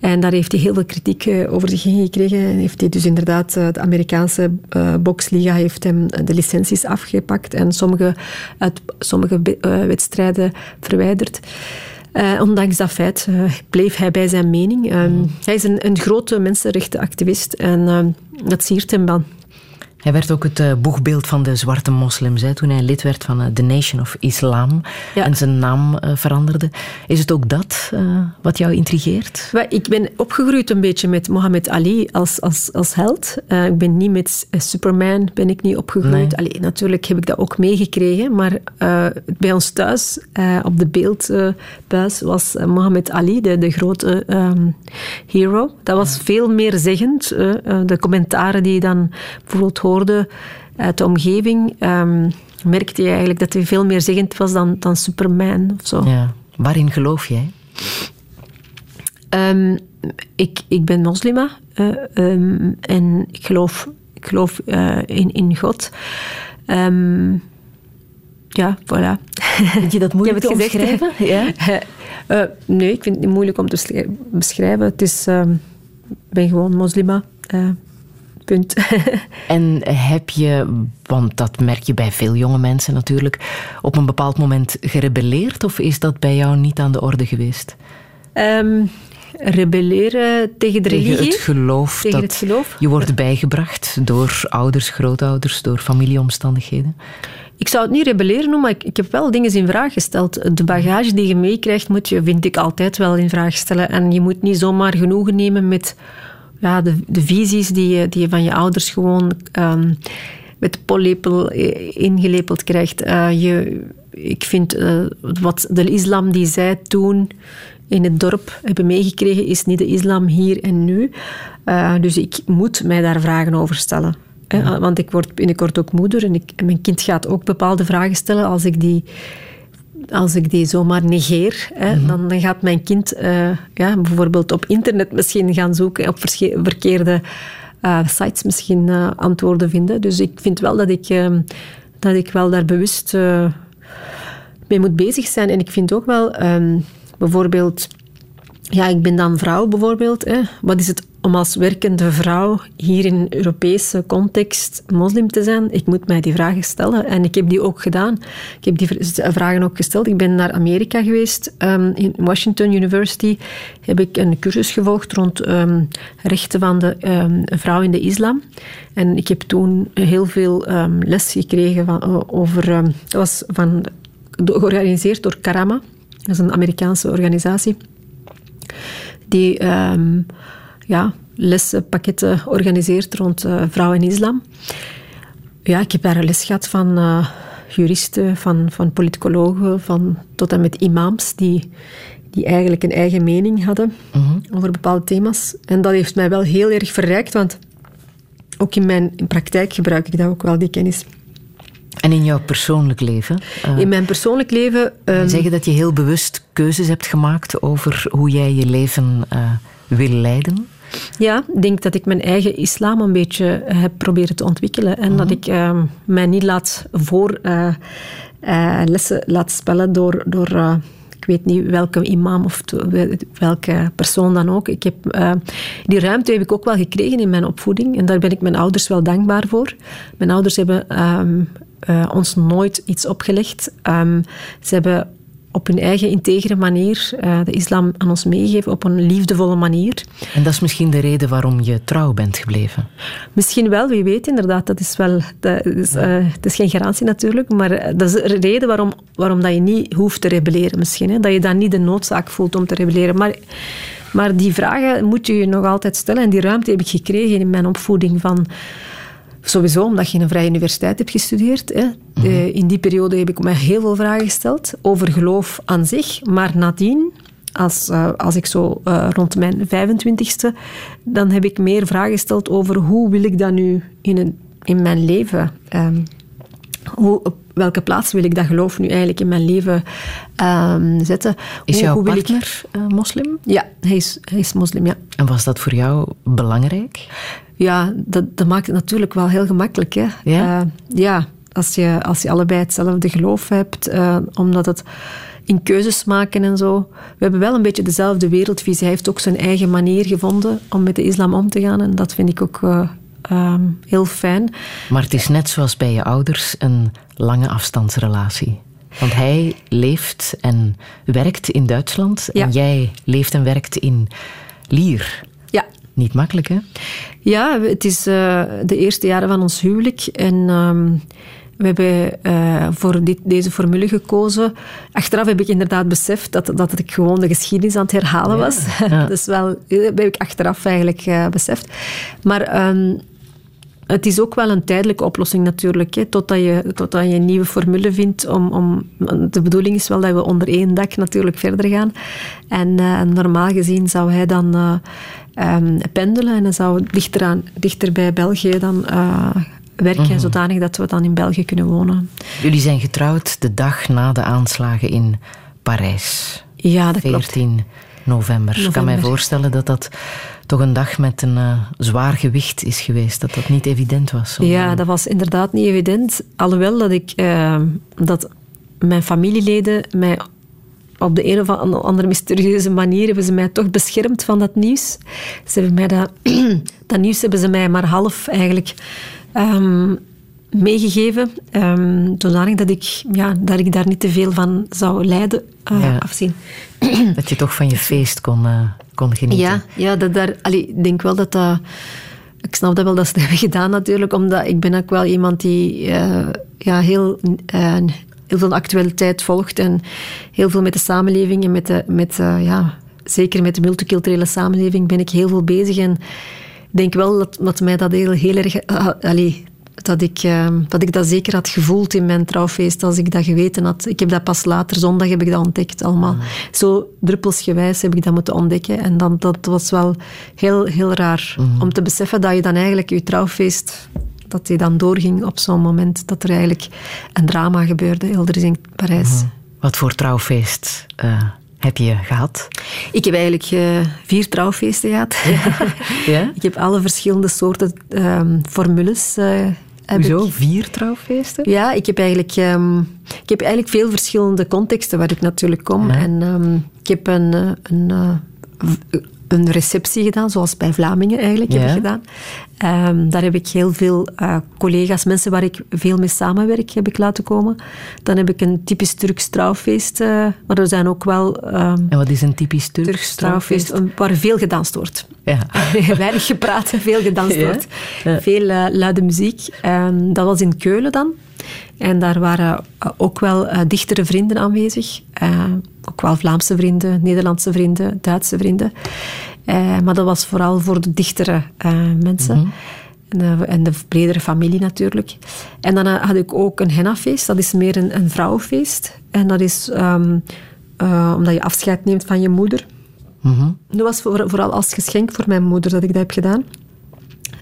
En daar heeft hij heel veel kritiek eh, over zich heen gekregen. En heeft hij dus inderdaad, eh, de Amerikaanse boksliga heeft hem de licenties afgepakt en sommige, uit sommige wedstrijden verwijderd. Ondanks dat feit bleef hij bij zijn mening. Ehm, Hij is een, een grote mensenrechtenactivist en ehm, dat siert hem dan. Hij werd ook het eh, boegbeeld van de zwarte moslims hè, toen hij lid werd van eh, The Nation of Islam en zijn naam eh, veranderde. Is het ook dat wat jou intrigeert? Ik ben opgegroeid een beetje met Mohammed Ali als, als, als held. Ik ben niet met Superman ben ik niet opgegroeid. Nee. Allee, natuurlijk heb ik dat ook meegekregen, maar bij ons thuis, op de beeldbuis, was Mohammed Ali de, de grote ehm, hero. Dat was veel meer zeggend. de commentaren die je dan bijvoorbeeld uit de omgeving, ehm, merkte je eigenlijk dat hij veel meer zeggend was dan, dan Superman of zo. Ja. Waarin geloof jij? Ehm, ik, ik ben moslima eh, ehm, en ik geloof, ik geloof eh, in, in God. Ehm, ja, voilà. Vind je dat moeilijk heb te omschrijven? Ja? Eh, nee, ik vind het niet moeilijk om te beschrij- beschrijven. Het is, ik ben gewoon moslima. Punt. En heb je, want dat merk je bij veel jonge mensen natuurlijk, op een bepaald moment gerebelleerd of is dat bij jou niet aan de orde geweest? Ehm, rebelleren tegen de Tegen religie. het geloof Tegen dat het geloof. je wordt bijgebracht door ouders, grootouders, door familieomstandigheden? Ik zou het niet rebelleren noemen, maar ik, ik heb wel dingen in vraag gesteld. De bagage die je meekrijgt, moet je, vind ik, altijd wel in vraag stellen. En je moet niet zomaar genoegen nemen met ja, de, de visies die je, die je van je ouders gewoon ehm, met de pollepel eh, ingelepeld krijgt. Eh, je, ik vind eh, wat de islam die zij toen in het dorp hebben meegekregen, is niet de islam hier en nu. Dus ik moet mij daar vragen over stellen. Hè, Want ik word binnenkort ook moeder en, ik, en mijn kind gaat ook bepaalde vragen stellen. Als ik die, als ik die zomaar negeer, hè, dan, dan gaat mijn kind eh, ja, bijvoorbeeld op internet misschien gaan zoeken, op verkeerde eh, sites misschien eh, antwoorden vinden. Dus ik vind wel dat ik, eh, dat ik wel daar bewust mee moet bezig zijn. En ik vind ook wel, ehm, bijvoorbeeld, ja, ik ben dan vrouw bijvoorbeeld. Hè. Wat is het om als werkende vrouw hier in een Europese context moslim te zijn? Ik moet mij die vragen stellen. En ik heb die ook gedaan. Ik heb die vragen ook gesteld. Ik ben naar Amerika geweest. ehm, in Washington University heb ik een cursus gevolgd rond ehm, rechten van de ehm, vrouw in de islam. En ik heb toen heel veel les gekregen van, over... dat was van, georganiseerd door Karama. Dat is een Amerikaanse organisatie die ja, lessenpakketten organiseert rond eh, vrouw en islam. Ja, ik heb daar een les gehad van eh, juristen, van, van politicologen, van, tot en met imams die, die eigenlijk een eigen mening hadden over bepaalde thema's. En dat heeft mij wel heel erg verrijkt, want ook in mijn in praktijk gebruik ik dat ook wel, die kennis. En in jouw persoonlijk leven? eh, In mijn persoonlijk leven... ehm, Zeg je dat je heel bewust keuzes hebt gemaakt over hoe jij je leven wil leiden? Ja, ik denk dat ik mijn eigen islam een beetje heb proberen te ontwikkelen. En dat ik eh, mij niet laat voor eh, eh, lessen laat spellen door, door eh, ik weet niet welke imam of welke persoon dan ook. Ik heb, eh, die ruimte heb ik ook wel gekregen in mijn opvoeding. En daar ben ik mijn ouders wel dankbaar voor. Mijn ouders hebben ehm, eh, ons nooit iets opgelegd. Ehm, ze hebben op hun eigen integere manier eh, de islam aan ons meegegeven, op een liefdevolle manier. En dat is misschien de reden waarom je trouw bent gebleven. Misschien wel, wie weet inderdaad. Dat is wel, dat is, eh, het is geen garantie natuurlijk, maar eh, dat is de reden waarom, waarom dat je niet hoeft te rebelleren misschien. Hè? Dat je dan niet de noodzaak voelt om te rebelleren. Maar, maar die vragen moet je je nog altijd stellen en die ruimte heb ik gekregen in mijn opvoeding van... Sowieso omdat je in een vrije universiteit hebt gestudeerd. Hè. Eh, in die periode heb ik mij heel veel vragen gesteld over geloof aan zich. Maar nadien, als, eh, als ik zo eh, rond mijn 25ste, dan heb ik meer vragen gesteld over hoe wil ik dat nu in, een, in mijn leven... ehm, hoe, welke plaats wil ik dat geloof nu eigenlijk in mijn leven ehm, zetten? Is Hoe- jouw hoe ik- partner eh, moslim? Ja, hij is, hij is moslim, ja. En was dat voor jou belangrijk? Ja, dat, dat maakt het natuurlijk wel heel gemakkelijk. Hè? Ja? Eh, ja, als je, als je allebei hetzelfde geloof hebt, eh, omdat het in keuzes maken en zo. We hebben wel een beetje dezelfde wereldvisie. Hij heeft ook zijn eigen manier gevonden om met de islam om te gaan. En dat vind ik ook ehm, heel fijn. Maar het is net zoals bij je ouders een lange afstandsrelatie. Want hij leeft en werkt in Duitsland Ja. en jij leeft en werkt in Lier. Ja. Niet makkelijk, hè? Ja, het is eh, de eerste jaren van ons huwelijk. En ehm, we hebben eh, voor dit, deze formule gekozen. Achteraf heb ik inderdaad beseft dat, dat ik gewoon de geschiedenis aan het herhalen was. dat is wel, dat heb ik achteraf eigenlijk eh, beseft. Maar ehm, het is ook wel een tijdelijke oplossing natuurlijk, hè, totdat, je, totdat je een nieuwe formule vindt. Om, om, de bedoeling is wel dat we onder één dak natuurlijk verder gaan. En eh, normaal gezien zou hij dan eh, ehm, pendelen en hij zou dichter, aan, dichter bij België dan eh, werken, Mhm. zodanig dat we dan in België kunnen wonen. Jullie zijn getrouwd de dag na de aanslagen in Parijs. Ja, dat klopt. 14 november. Ik kan mij November. voorstellen dat dat toch een dag met een eh, zwaar gewicht is geweest. Dat dat niet evident was. om- Ja, dat was inderdaad niet evident. Alhoewel dat ik eh, dat mijn familieleden mij op de een of andere mysterieuze manier hebben ze mij toch beschermd van dat nieuws. Ze hebben mij dat, dat nieuws hebben ze mij maar half eigenlijk ehm, meegegeven. Um, zodanig dat ik, ja, dat ik daar niet te veel van zou lijden eh, Ja. afzien. Dat je toch van je feest kon, eh, Ja, ja dat daar, allee, ik denk wel dat dat... Ik snap dat wel dat ze dat hebben gedaan natuurlijk, omdat ik ben ook wel iemand die eh, ja, heel, eh, heel veel actualiteit volgt en heel veel met de samenleving en met de, met, eh, ja, zeker met de multiculturele samenleving ben ik heel veel bezig en ik denk wel dat, dat mij dat heel, heel erg... allee, dat ik, eh, dat ik dat zeker had gevoeld in mijn trouwfeest als ik dat geweten had. Ik heb dat pas later, zondag heb ik dat ontdekt allemaal. Zo druppelsgewijs heb ik dat moeten ontdekken. En dan, dat was wel heel, heel raar om te beseffen dat je dan eigenlijk je trouwfeest dat die dan doorging op zo'n moment dat er eigenlijk een drama gebeurde elders in Parijs. Wat voor trouwfeest eh, heb je gehad? Ik heb eigenlijk eh, vier trouwfeesten gehad. Ja? ik heb alle verschillende soorten ehm, formules. Hoezo? ik. Vier trouwfeesten? Ja, ik heb, eigenlijk, ehm, ik heb eigenlijk veel verschillende contexten waar ik natuurlijk kom. En ehm, ik heb een, eh, een, eh, een receptie gedaan, zoals bij Vlamingen eigenlijk heb ik gedaan. Ehm, daar heb ik heel veel eh, collega's, mensen waar ik veel mee samenwerk, heb ik laten komen. Dan heb ik een typisch Turks trouwfeest, eh, maar er zijn ook wel... ehm, En wat is een typisch Turks, Turks trouwfeest, waar veel gedanst wordt. Ja. Weinig gepraat veel gedanst Ja? wordt. Veel eh, luide muziek. Ehm, dat was in Keulen dan. En daar waren ook wel dichtere vrienden aanwezig. Ook wel Vlaamse vrienden, Nederlandse vrienden, Duitse vrienden. Eh, maar dat was vooral voor de dichtere eh, mensen. En, de, en de bredere familie natuurlijk. En dan eh, had ik ook een hennafeest. Dat is meer een, een vrouwenfeest. En dat is ehm, eh, omdat je afscheid neemt van je moeder. Dat was voor- vooral als geschenk voor mijn moeder dat ik dat heb gedaan.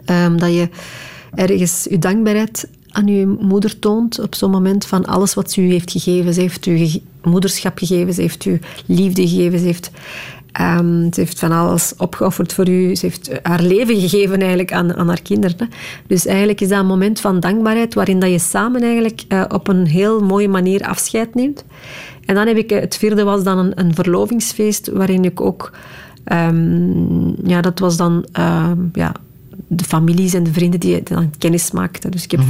Ehm, dat je ergens je dankbaarheid aan je moeder toont op zo'n moment van alles wat ze u heeft gegeven. Ze heeft u gege- moederschap gegeven, ze heeft u liefde gegeven, ze heeft, ehm, ze heeft van alles opgeofferd voor u. Ze heeft haar leven gegeven eigenlijk aan, aan haar kinderen. hè. Dus eigenlijk is dat een moment van dankbaarheid waarin dat je samen eigenlijk eh, op een heel mooie manier afscheid neemt. En dan heb ik, eh, het vierde was dan een, een verlovingsfeest waarin ik ook Ehm, ja, dat was dan ehm, ja, de families en de vrienden die dan kennis maakten. Dus ik heb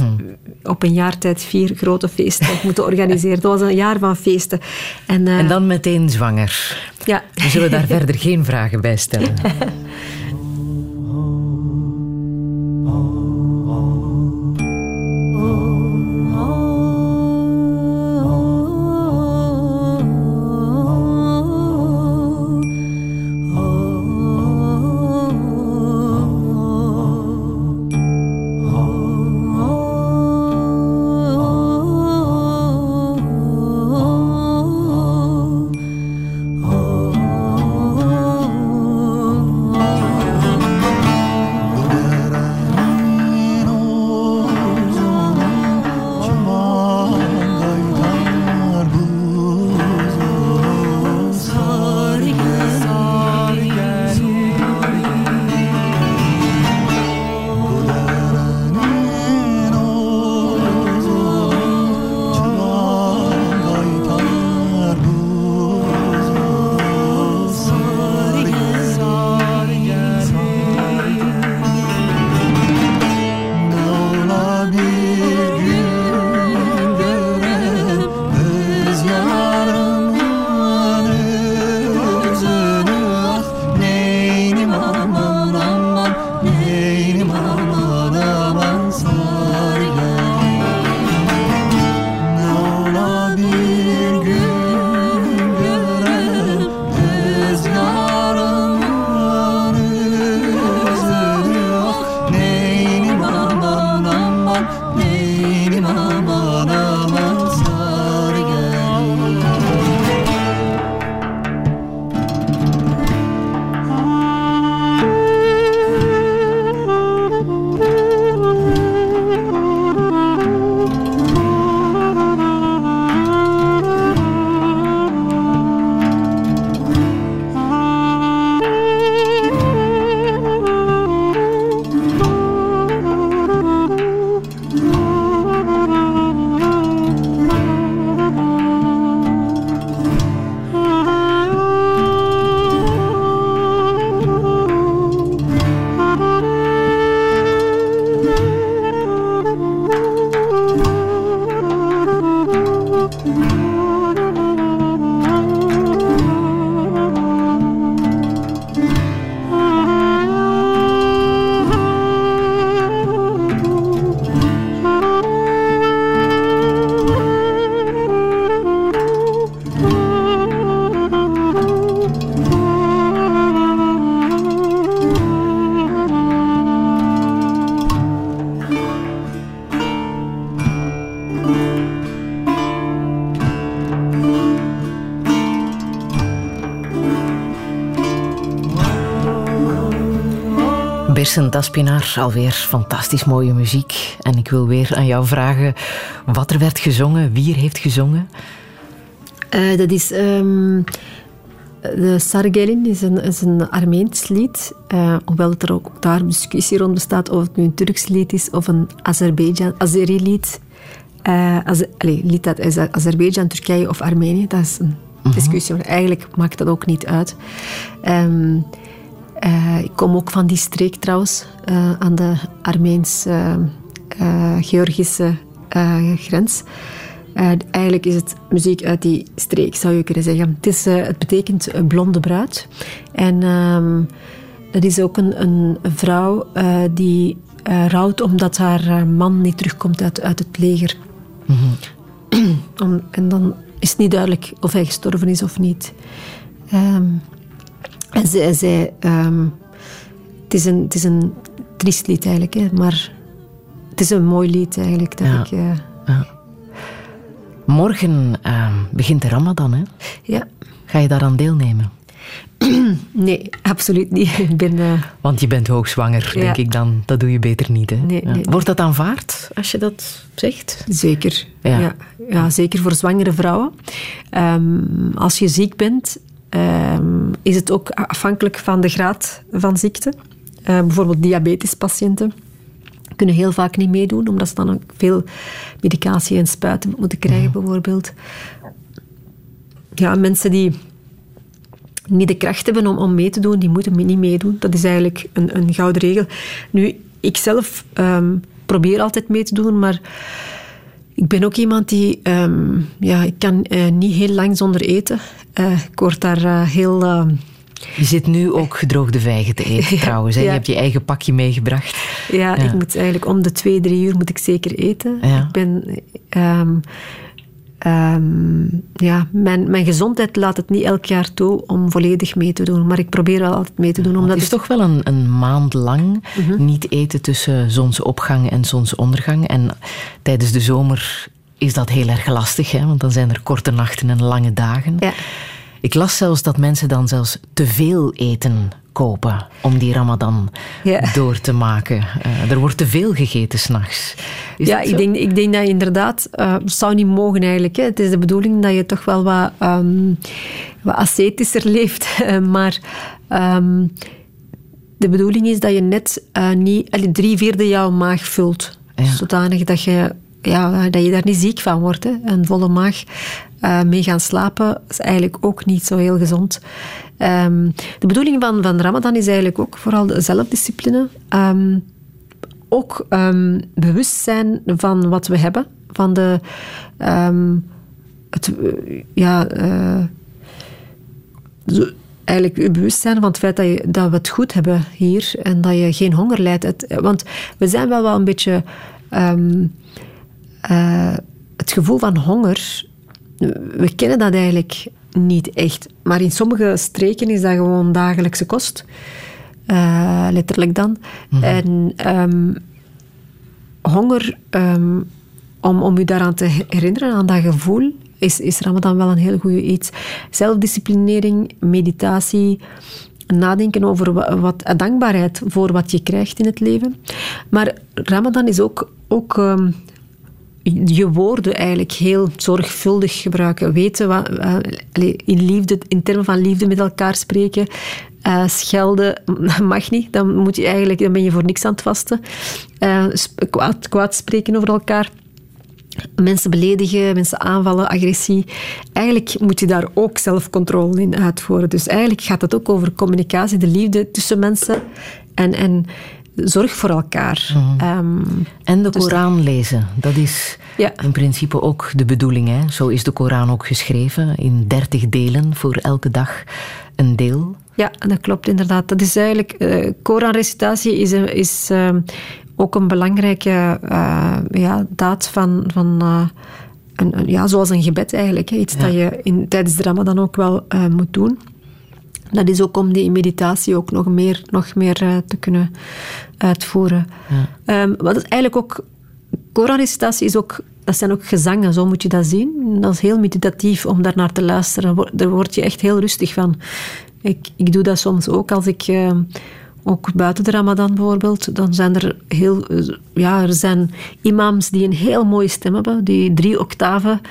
op een jaar tijd vier grote feesten moeten organiseren. Dat was een jaar van feesten. En, eh, En dan meteen zwanger. ja. We zullen daar verder geen vragen bij stellen. Aspinaar, alweer fantastisch mooie muziek. En ik wil weer aan jou vragen wat er werd gezongen, wie er heeft gezongen. Eh, dat is... ehm, de Sargelin is een, is een Armeens lied, eh, hoewel het er ook daar discussie rond bestaat of het nu een Turks lied is of een Azerbeidzjan, Azeri-lied. Eh, lied uit Aze- Azerbeidzjan, Turkije of Armenië, dat is een discussie, maar eigenlijk maakt dat ook niet uit. Ehm, eh, ik kom ook van die streek trouwens, eh, aan de Armeens-Georgische grens. Eh, eigenlijk is het muziek uit die streek, zou je kunnen zeggen. Het, is, eh, het betekent eh, blonde bruid. En ehm, dat is ook een, een vrouw eh, die eh, rouwt omdat haar eh, man niet terugkomt uit, uit het leger. Om- en dan is het niet duidelijk of hij gestorven is of niet. Ehm, en zij... zij ehm, het, is een, het is een triest lied eigenlijk, hè, maar het is een mooi lied eigenlijk. Dat Ja. ik, eh, Morgen eh, begint de Ramadan, hè? ja. Ga je daaraan deelnemen? Nee, absoluut niet. Ik ben... eh, Want je bent hoogzwanger, Ja. denk ik dan. Dat doe je beter niet, hè? Nee, Ja. nee, Wordt dat aanvaard als je dat zegt? Zeker. Ja. Ja. Ja, zeker voor zwangere vrouwen. Ehm, als je ziek bent, ehm, is het ook afhankelijk van de graad van ziekte. Eh, bijvoorbeeld diabetespatiënten kunnen heel vaak niet meedoen, omdat ze dan ook veel medicatie en spuiten moeten krijgen, bijvoorbeeld. Ja, mensen die niet de kracht hebben om, om mee te doen, die moeten niet meedoen. Dat is eigenlijk een, een gouden regel. Nu, ik zelf ehm, probeer altijd mee te doen, maar ik ben ook iemand die... ehm, ja, ik kan eh, niet heel lang zonder eten. Eh, ik word daar heel... Je zit nu ook gedroogde vijgen te eten, Ja, trouwens. Hè? ja. Je hebt je eigen pakje meegebracht. Ja, Ja. ik moet eigenlijk om de twee, drie uur moet ik zeker eten. Ja. Ik ben... ehm, ehm, ja, mijn, mijn gezondheid laat het niet elk jaar toe om volledig mee te doen. Maar ik probeer wel altijd mee te doen. Omdat Het is toch wel een, een maand lang niet eten tussen zonsopgang en zonsondergang. En tijdens de zomer is dat heel erg lastig, hè? want dan zijn er korte nachten en lange dagen. Ja. Ik las zelfs dat mensen dan zelfs te veel eten kopen om die ramadan Ja. door te maken. Eh, er wordt te veel gegeten s'nachts. ja, ik denk, ik denk dat je inderdaad... eh, het zou niet mogen eigenlijk. Hè. Het is de bedoeling dat je toch wel wat, ehm, wat ascetischer leeft. maar ehm, de bedoeling is dat je net eh, niet... drie vierde jouw maag vult. Ja. Zodanig dat je, ja, dat je daar niet ziek van wordt. Hè. Een volle maag eh, mee gaan slapen is eigenlijk ook niet zo heel gezond. Ehm, de bedoeling van, van Ramadan is eigenlijk ook vooral de zelfdiscipline. Ehm, ook ehm, bewust zijn van wat we hebben. Van de... eh, ja... eh, zo- eigenlijk bewust zijn van het feit dat, je, dat we het goed hebben hier en dat je geen honger lijdt. Want we zijn wel wel een beetje... eh, het gevoel van honger, we kennen dat eigenlijk niet echt. Maar in sommige streken is dat gewoon dagelijkse kost. Eh, letterlijk dan. En ehm, honger, ehm, om, om je daaraan te herinneren, aan dat gevoel, is, is Ramadan wel een heel goede iets. Zelfdisciplinering, meditatie, nadenken over wa- wat, dankbaarheid voor wat je krijgt in het leven. Maar Ramadan is ook, ook ehm, je woorden eigenlijk heel zorgvuldig gebruiken. Weten wat, eh, in, liefde, in termen van liefde met elkaar spreken. Eh, schelden mag niet. Dan, moet je eigenlijk, dan ben je voor niks aan het vasten. Sp- kwaad, kwaad spreken over elkaar. Mensen beledigen, mensen aanvallen, agressie. Eigenlijk moet je daar ook zelfcontrole in uitvoeren. Dus eigenlijk gaat het ook over communicatie, de liefde tussen mensen en, en zorg voor elkaar. Ehm, En de Dus- Koran lezen, dat is Ja. in principe ook de bedoeling. Hè? Zo is de Koran ook geschreven, in dertig delen, voor elke dag een deel. Ja, dat klopt inderdaad. Dat is eigenlijk... eh Koranrecitatie is, is ehm, ook een belangrijke eh, ja, daad van... van eh, een, een- ja, zoals een gebed eigenlijk. Hè. Iets Ja. dat je in, tijdens de ramadan ook wel moet doen. Dat is ook om die meditatie ook nog meer, nog meer eh, te kunnen uitvoeren. Ehm, wat is eigenlijk ook... Koranrecitatie is ook... Dat zijn ook gezangen, zo moet je dat zien. Dat is heel meditatief om daar naar te luisteren. Daar word je echt heel rustig van. Ik, ik doe dat soms ook als ik eh, ook buiten de Ramadan bijvoorbeeld, dan zijn er heel, eh, ja, er zijn imams die een heel mooie stem hebben, die drie octaven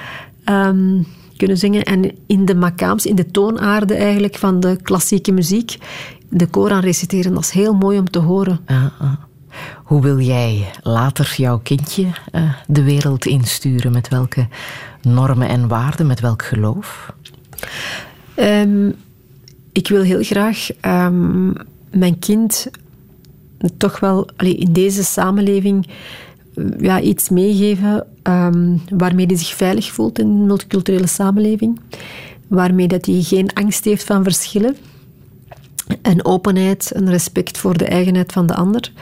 ehm, kunnen zingen. En in de makaams, in de toonaarden eigenlijk van de klassieke muziek, de Koran reciteren, dat is heel mooi om te horen. Ah, ah. Hoe wil jij later jouw kindje eh, de wereld insturen? Met welke normen en waarden, met welk geloof? Ehm, ik wil heel graag ehm, mijn kind toch wel allee, in deze samenleving eh, ja, iets meegeven ehm, waarmee hij zich veilig voelt in een multiculturele samenleving. Waarmee dat hij geen angst heeft van verschillen. Een openheid, een respect voor de eigenheid van de ander.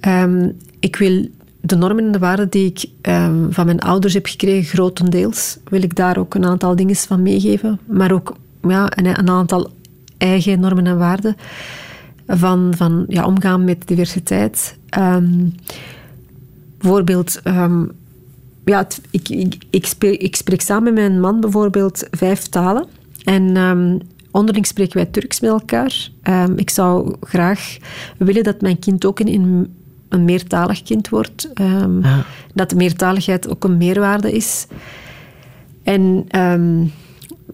Ehm, ik wil de normen en de waarden die ik ehm, van mijn ouders heb gekregen, grotendeels, wil ik daar ook een aantal dingen van meegeven. Maar ook ja, een, een aantal eigen normen en waarden van, van ja, omgaan met diversiteit. Ehm, bijvoorbeeld, ja, ik, ik, ik, spreek, ik spreek samen met mijn man bijvoorbeeld vijf talen. En ehm, onderling spreken wij Turks met elkaar. Ehm, ik zou graag willen dat mijn kind ook een, een, meertalig kind wordt. Ehm, Dat de meertaligheid ook een meerwaarde is. En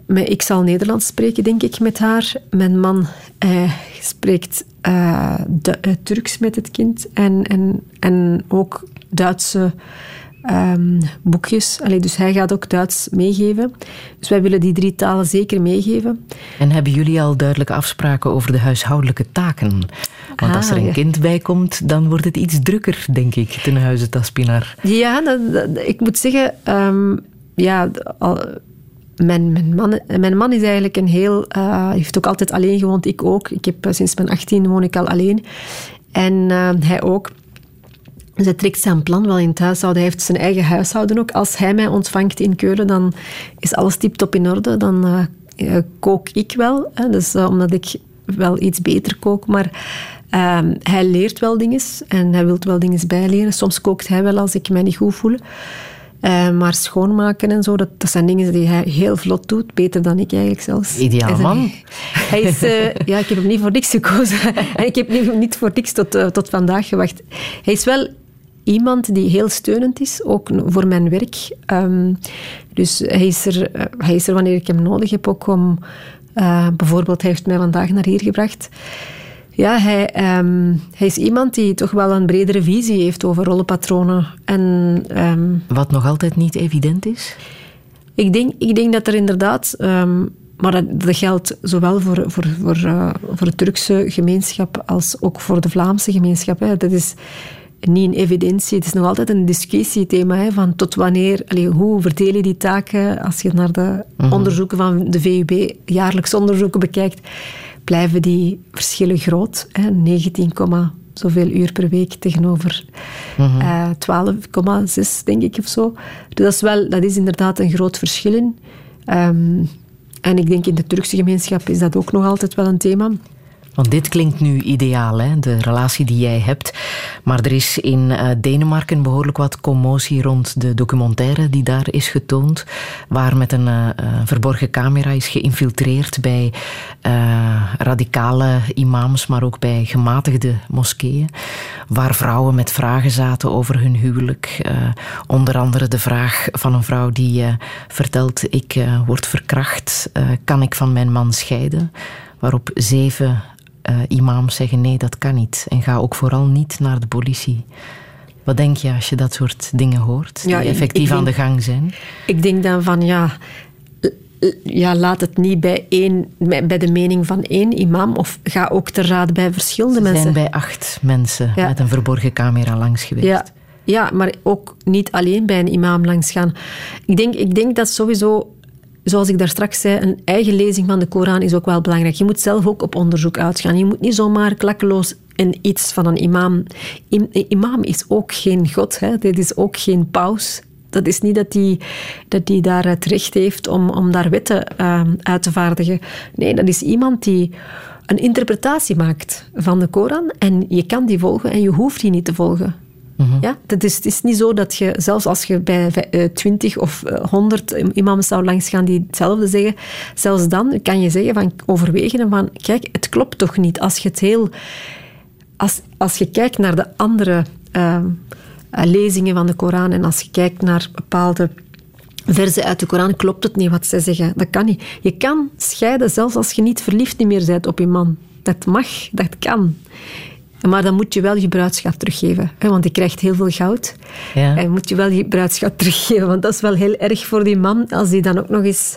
maar ik zal Nederlands spreken, denk ik, met haar. Mijn man eh, spreekt eh, eh, Turks met het kind. En, en, en ook Duitse ehm, boekjes. Allee, dus hij gaat ook Duits meegeven. Dus wij willen die drie talen zeker meegeven. En hebben jullie al duidelijke afspraken over de huishoudelijke taken? Want als er Ah, een ja. kind bij komt, dan wordt het iets drukker, denk ik, ten huize Taspinar. Ja, dat, dat- ik moet zeggen, ehm, ja, al, mijn, mijn, man, mijn man is eigenlijk een heel, eh, heeft ook altijd alleen gewoond, ik ook. Ik heb, eh, sinds mijn 18 woon ik al alleen. En eh, hij ook. Dus hij trekt zijn plan wel in het huishouden. Hij heeft zijn eigen huishouden ook. Als hij mij ontvangt in Keulen, dan is alles tip-top in orde. Dan eh, eh, kook ik wel. Hè. Dus eh, omdat ik wel iets beter kook. Maar ehm, hij leert wel dingen en hij wil wel dingen bijleren. Soms kookt hij wel als ik mij niet goed voel. Maar schoonmaken en zo, dat, dat zijn dingen die hij heel vlot doet. Beter dan ik eigenlijk zelfs. Ideaal Hij is een- man. Hij is, ja, ik heb hem niet voor niks gekozen. en ik heb niet, niet voor niks tot, tot vandaag gewacht. Hij is wel iemand die heel steunend is, ook voor mijn werk. Ehm, dus hij is, er, eh, hij is er wanneer ik hem nodig heb, ook om... eh, bijvoorbeeld, hij heeft mij vandaag naar hier gebracht. Ja, hij, ehm, hij is iemand die toch wel een bredere visie heeft over rollenpatronen. En, ehm, Wat nog altijd niet evident is? ik denk, ik denk dat er inderdaad, maar dat, dat geldt zowel voor, voor, voor, eh, voor de Turkse gemeenschap als ook voor de Vlaamse gemeenschap. Hè. Dat is niet een evidentie. Het is nog altijd een discussiethema. Hè, van tot wanneer, allee, hoe verdeel je die taken? Als je naar de Mhm. onderzoeken van de VUB, jaarlijks onderzoeken bekijkt, blijven die verschillen groot. Hè. 19, komma zoveel uur per week tegenover Mhm. eh, 12,6 denk ik of zo. Dus dat is, wel, dat is inderdaad een groot verschil in. Ehm, en ik denk in de Turkse gemeenschap is dat ook nog altijd wel een thema. Want dit klinkt nu ideaal, hè? de relatie die jij hebt. Maar er is in eh, Denemarken behoorlijk wat commotie rond de documentaire die daar is getoond. Waar met een eh, verborgen camera is geïnfiltreerd bij eh, radicale imams, maar ook bij gematigde moskeeën. Waar vrouwen met vragen zaten over hun huwelijk. Onder andere de vraag van een vrouw die vertelt: Ik word verkracht, kan ik van mijn man scheiden? Waarop zeven eh, imams zeggen: nee, dat kan niet. En ga ook vooral niet naar de politie. Wat denk je als je dat soort dingen hoort, die Ja, effectief ik aan de gang zijn? Ik denk dan van ja, ja laat het niet bij, één, bij de mening van één imam of ga ook te raad bij verschillende Er mensen. zijn bij acht mensen Ja. met een verborgen camera langs geweest. Ja, ja, maar ook niet alleen bij een imam langs gaan. Ik denk, ik denk dat sowieso, zoals ik daar straks zei, een eigen lezing van de Koran is ook wel belangrijk. Je moet zelf ook op onderzoek uitgaan. Je moet niet zomaar klakkeloos een iets van een imam... Im- Een imam is ook geen god, hè. dit is ook geen paus. Dat is niet dat hij dat die daar het recht heeft om, om daar wetten ehm, uit te vaardigen. Nee, dat is iemand die een interpretatie maakt van de Koran en je kan die volgen en je hoeft die niet te volgen. Ja, het, is, het is niet zo dat je, zelfs als je bij eh, 20 of eh, 100 imams zou langsgaan die hetzelfde zeggen, zelfs dan kan je zeggen van overwegen van, kijk, het klopt toch niet. Als je het heel... Als, als je kijkt naar de andere eh, eh, lezingen van de Koran en als je kijkt naar bepaalde versen uit de Koran, klopt het niet wat zij zeggen. Dat kan niet. Je kan scheiden zelfs als je niet verliefd meer bent op je man. Dat mag, dat kan. Maar dan moet je wel je bruidschat teruggeven. Hè, want die krijgt heel veel goud. Ja. En moet je wel je bruidschat teruggeven. Want dat is wel heel erg voor die man als die dan ook nog eens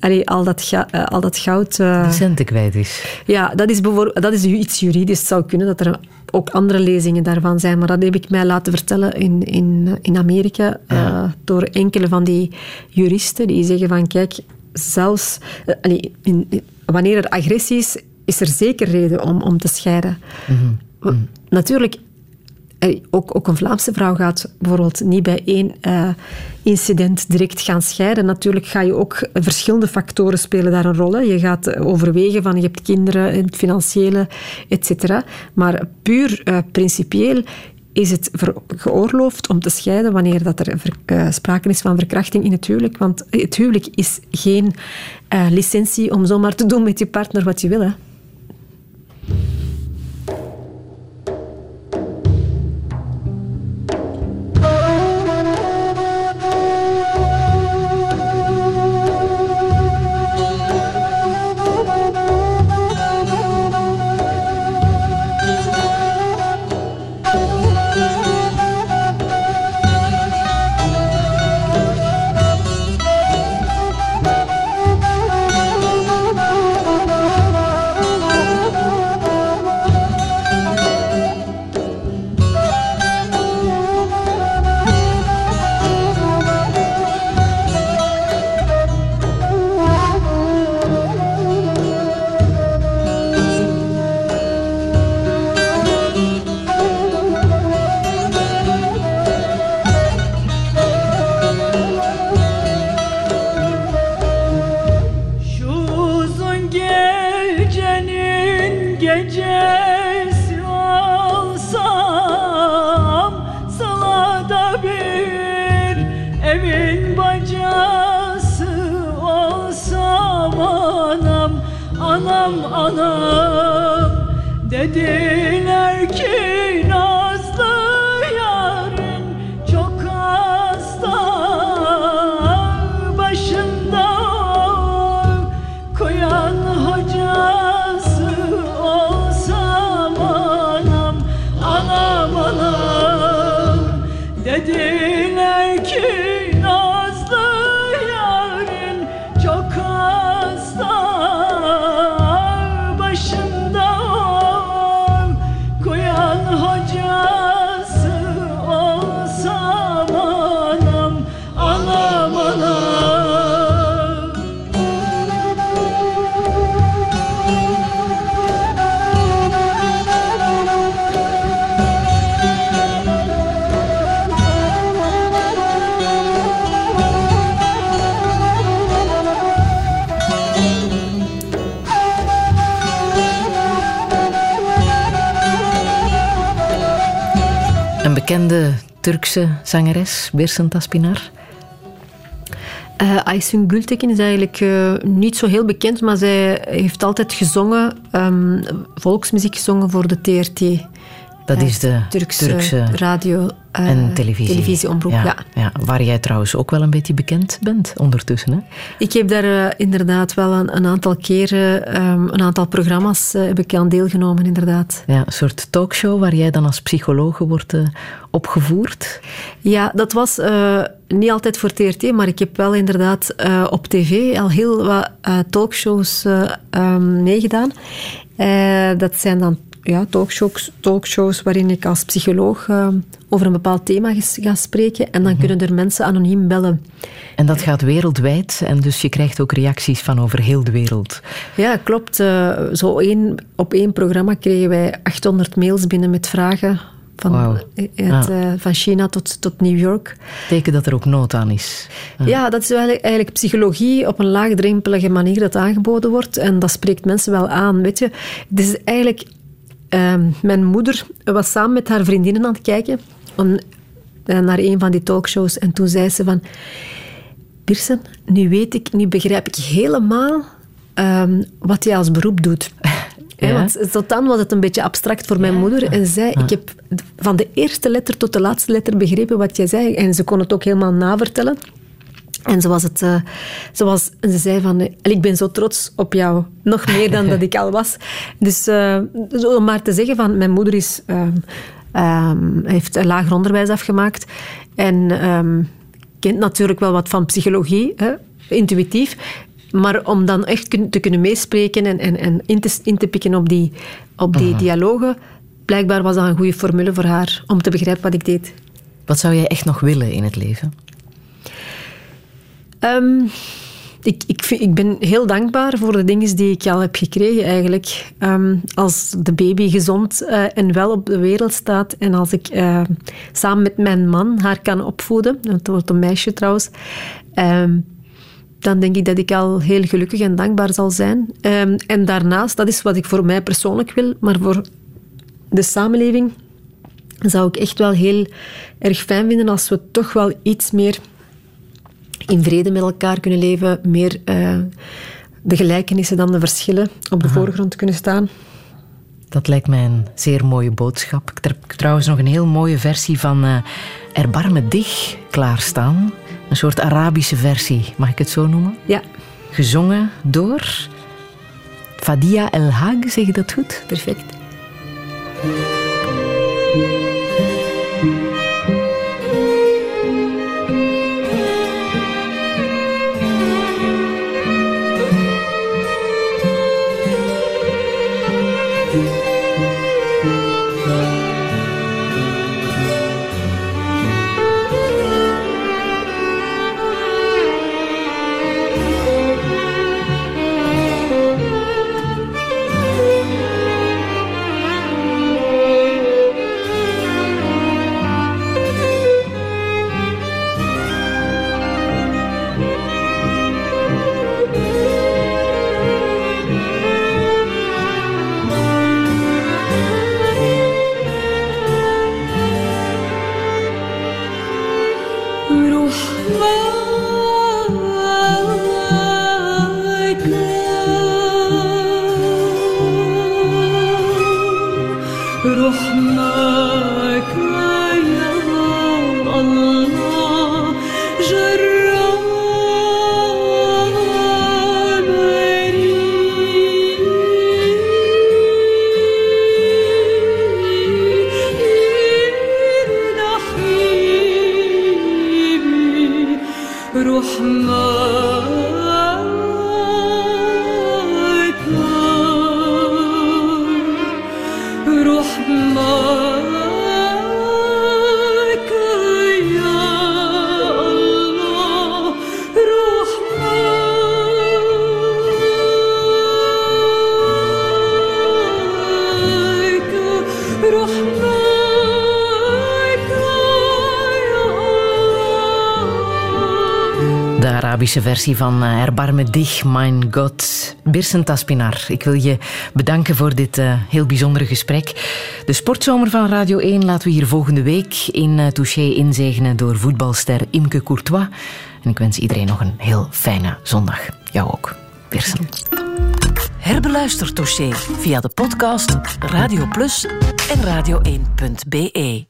allee, al, dat ga- eh, al dat goud... De centen kwijt is. ja, dat is, bijvoorbeeld, dat is iets juridisch. Het zou kunnen dat er ook andere lezingen daarvan zijn. Maar dat heb ik mij laten vertellen in, in, in Amerika eh, door enkele van die juristen. Die zeggen van, kijk, zelfs allee, in- wanneer er agressie is, is er zeker reden om, om te scheiden. Mhm. Natuurlijk, eh, ook, ook een Vlaamse vrouw gaat bijvoorbeeld niet bij één eh, incident direct gaan scheiden. Natuurlijk ga je ook verschillende factoren spelen daar een rol. Hè. Je gaat eh, overwegen van je hebt kinderen, het financiële, et cetera. Maar puur principieel is het geoorloofd om te scheiden wanneer dat er sprake is van verkrachting in het huwelijk. Want het huwelijk is geen licentie om zomaar te doen met je partner wat je wil. Hè. Thank you. Gecesi olsam Salada bir evin bacası olsam Anam, anam, anam Dediler Turkse zangeres, Birsen Taspinar. Eh Aysun Gültekin is eigenlijk eh, niet zo heel bekend, maar zij heeft altijd gezongen, ehm, volksmuziek gezongen voor de TRT. Dat is de Turkse, Turkse radio eh, en televisie. televisieomroep. Ja. ja, waar jij trouwens ook wel een beetje bekend bent ondertussen. Hè? Ik heb daar eh, inderdaad wel een, een aantal keren, ehm, een aantal programma's eh, heb ik aan deelgenomen, inderdaad. Ja, een soort talkshow waar jij dan als psychologe wordt eh, opgevoerd. Ja, dat was eh, niet altijd voor TRT, maar ik heb wel inderdaad eh, op tv al heel wat eh, talkshows eh, ehm, meegedaan. Eh, dat zijn dan ja, talkshows, talkshows waarin ik als psycholoog eh, over een bepaald thema ga spreken. En dan kunnen er mensen anoniem bellen. En dat gaat wereldwijd en dus je krijgt ook reacties van over heel de wereld. Ja, klopt. Eh, zo één, op één programma kregen wij 800 mails binnen met vragen. Van, eh, eh, van China tot, tot New York. Teken dat er ook nood aan is. Ja, dat is eigenlijk, eigenlijk psychologie op een laagdrempelige manier dat aangeboden wordt. En dat spreekt mensen wel aan. Weet je, het is eigenlijk... ehm, mijn moeder was samen met haar vriendinnen aan het kijken om, eh, naar een van die talkshows. En toen zei ze van... Birsen, nu weet ik, nu begrijp ik helemaal ehm, wat jij als beroep doet. Ja. Want tot dan was het een beetje abstract voor mijn moeder. En zei, ik heb van de eerste letter tot de laatste letter begrepen wat jij zei. En ze kon het ook helemaal navertellen. En zo was het, eh, ze zei van, ik ben zo trots op jou, nog meer dan dat ik al was. Dus eh, om maar te zeggen van, mijn moeder is, ehm, ehm, heeft een lager onderwijs afgemaakt en ehm, kent natuurlijk wel wat van psychologie, hè, intuïtief. Maar om dan echt te kunnen meespreken en, en, en in, te, in te pikken op die, op die dialogen, blijkbaar was dat een goede formule voor haar om te begrijpen wat ik deed. Wat zou jij echt nog willen in het leven? Ehm, ik, ik, ben heel dankbaar voor de dingen die ik al heb gekregen eigenlijk. Ehm, als de baby gezond eh, en wel op de wereld staat en als ik eh, samen met mijn man haar kan opvoeden, het wordt een meisje trouwens, ehm, dan denk ik dat ik al heel gelukkig en dankbaar zal zijn. En daarnaast, dat is wat ik voor mij persoonlijk wil, maar voor de samenleving zou ik echt wel heel erg fijn vinden als we toch wel iets meer in vrede met elkaar kunnen leven, meer eh, de gelijkenissen dan de verschillen op de voorgrond kunnen staan. Dat lijkt mij een zeer mooie boodschap. Ik heb trouwens nog een heel mooie versie van eh Erbarme Dich klaarstaan. Een soort Arabische versie, mag ik het zo noemen? Ja. Gezongen door Fadia El Hag, zeg je dat goed? Perfect. Versie van eh, Erbarme Dich, Mein Gott. Birsen Taspinar, ik wil je bedanken voor dit eh, heel bijzondere gesprek. De sportzomer van Radio 1 laten we hier volgende week in uh, Touché inzegenen door voetbalster Imke Courtois. En ik wens iedereen nog een heel fijne zondag. Jou ook, Birsen. Herbeluister Touché via de podcast Radio Plus en radio1.be.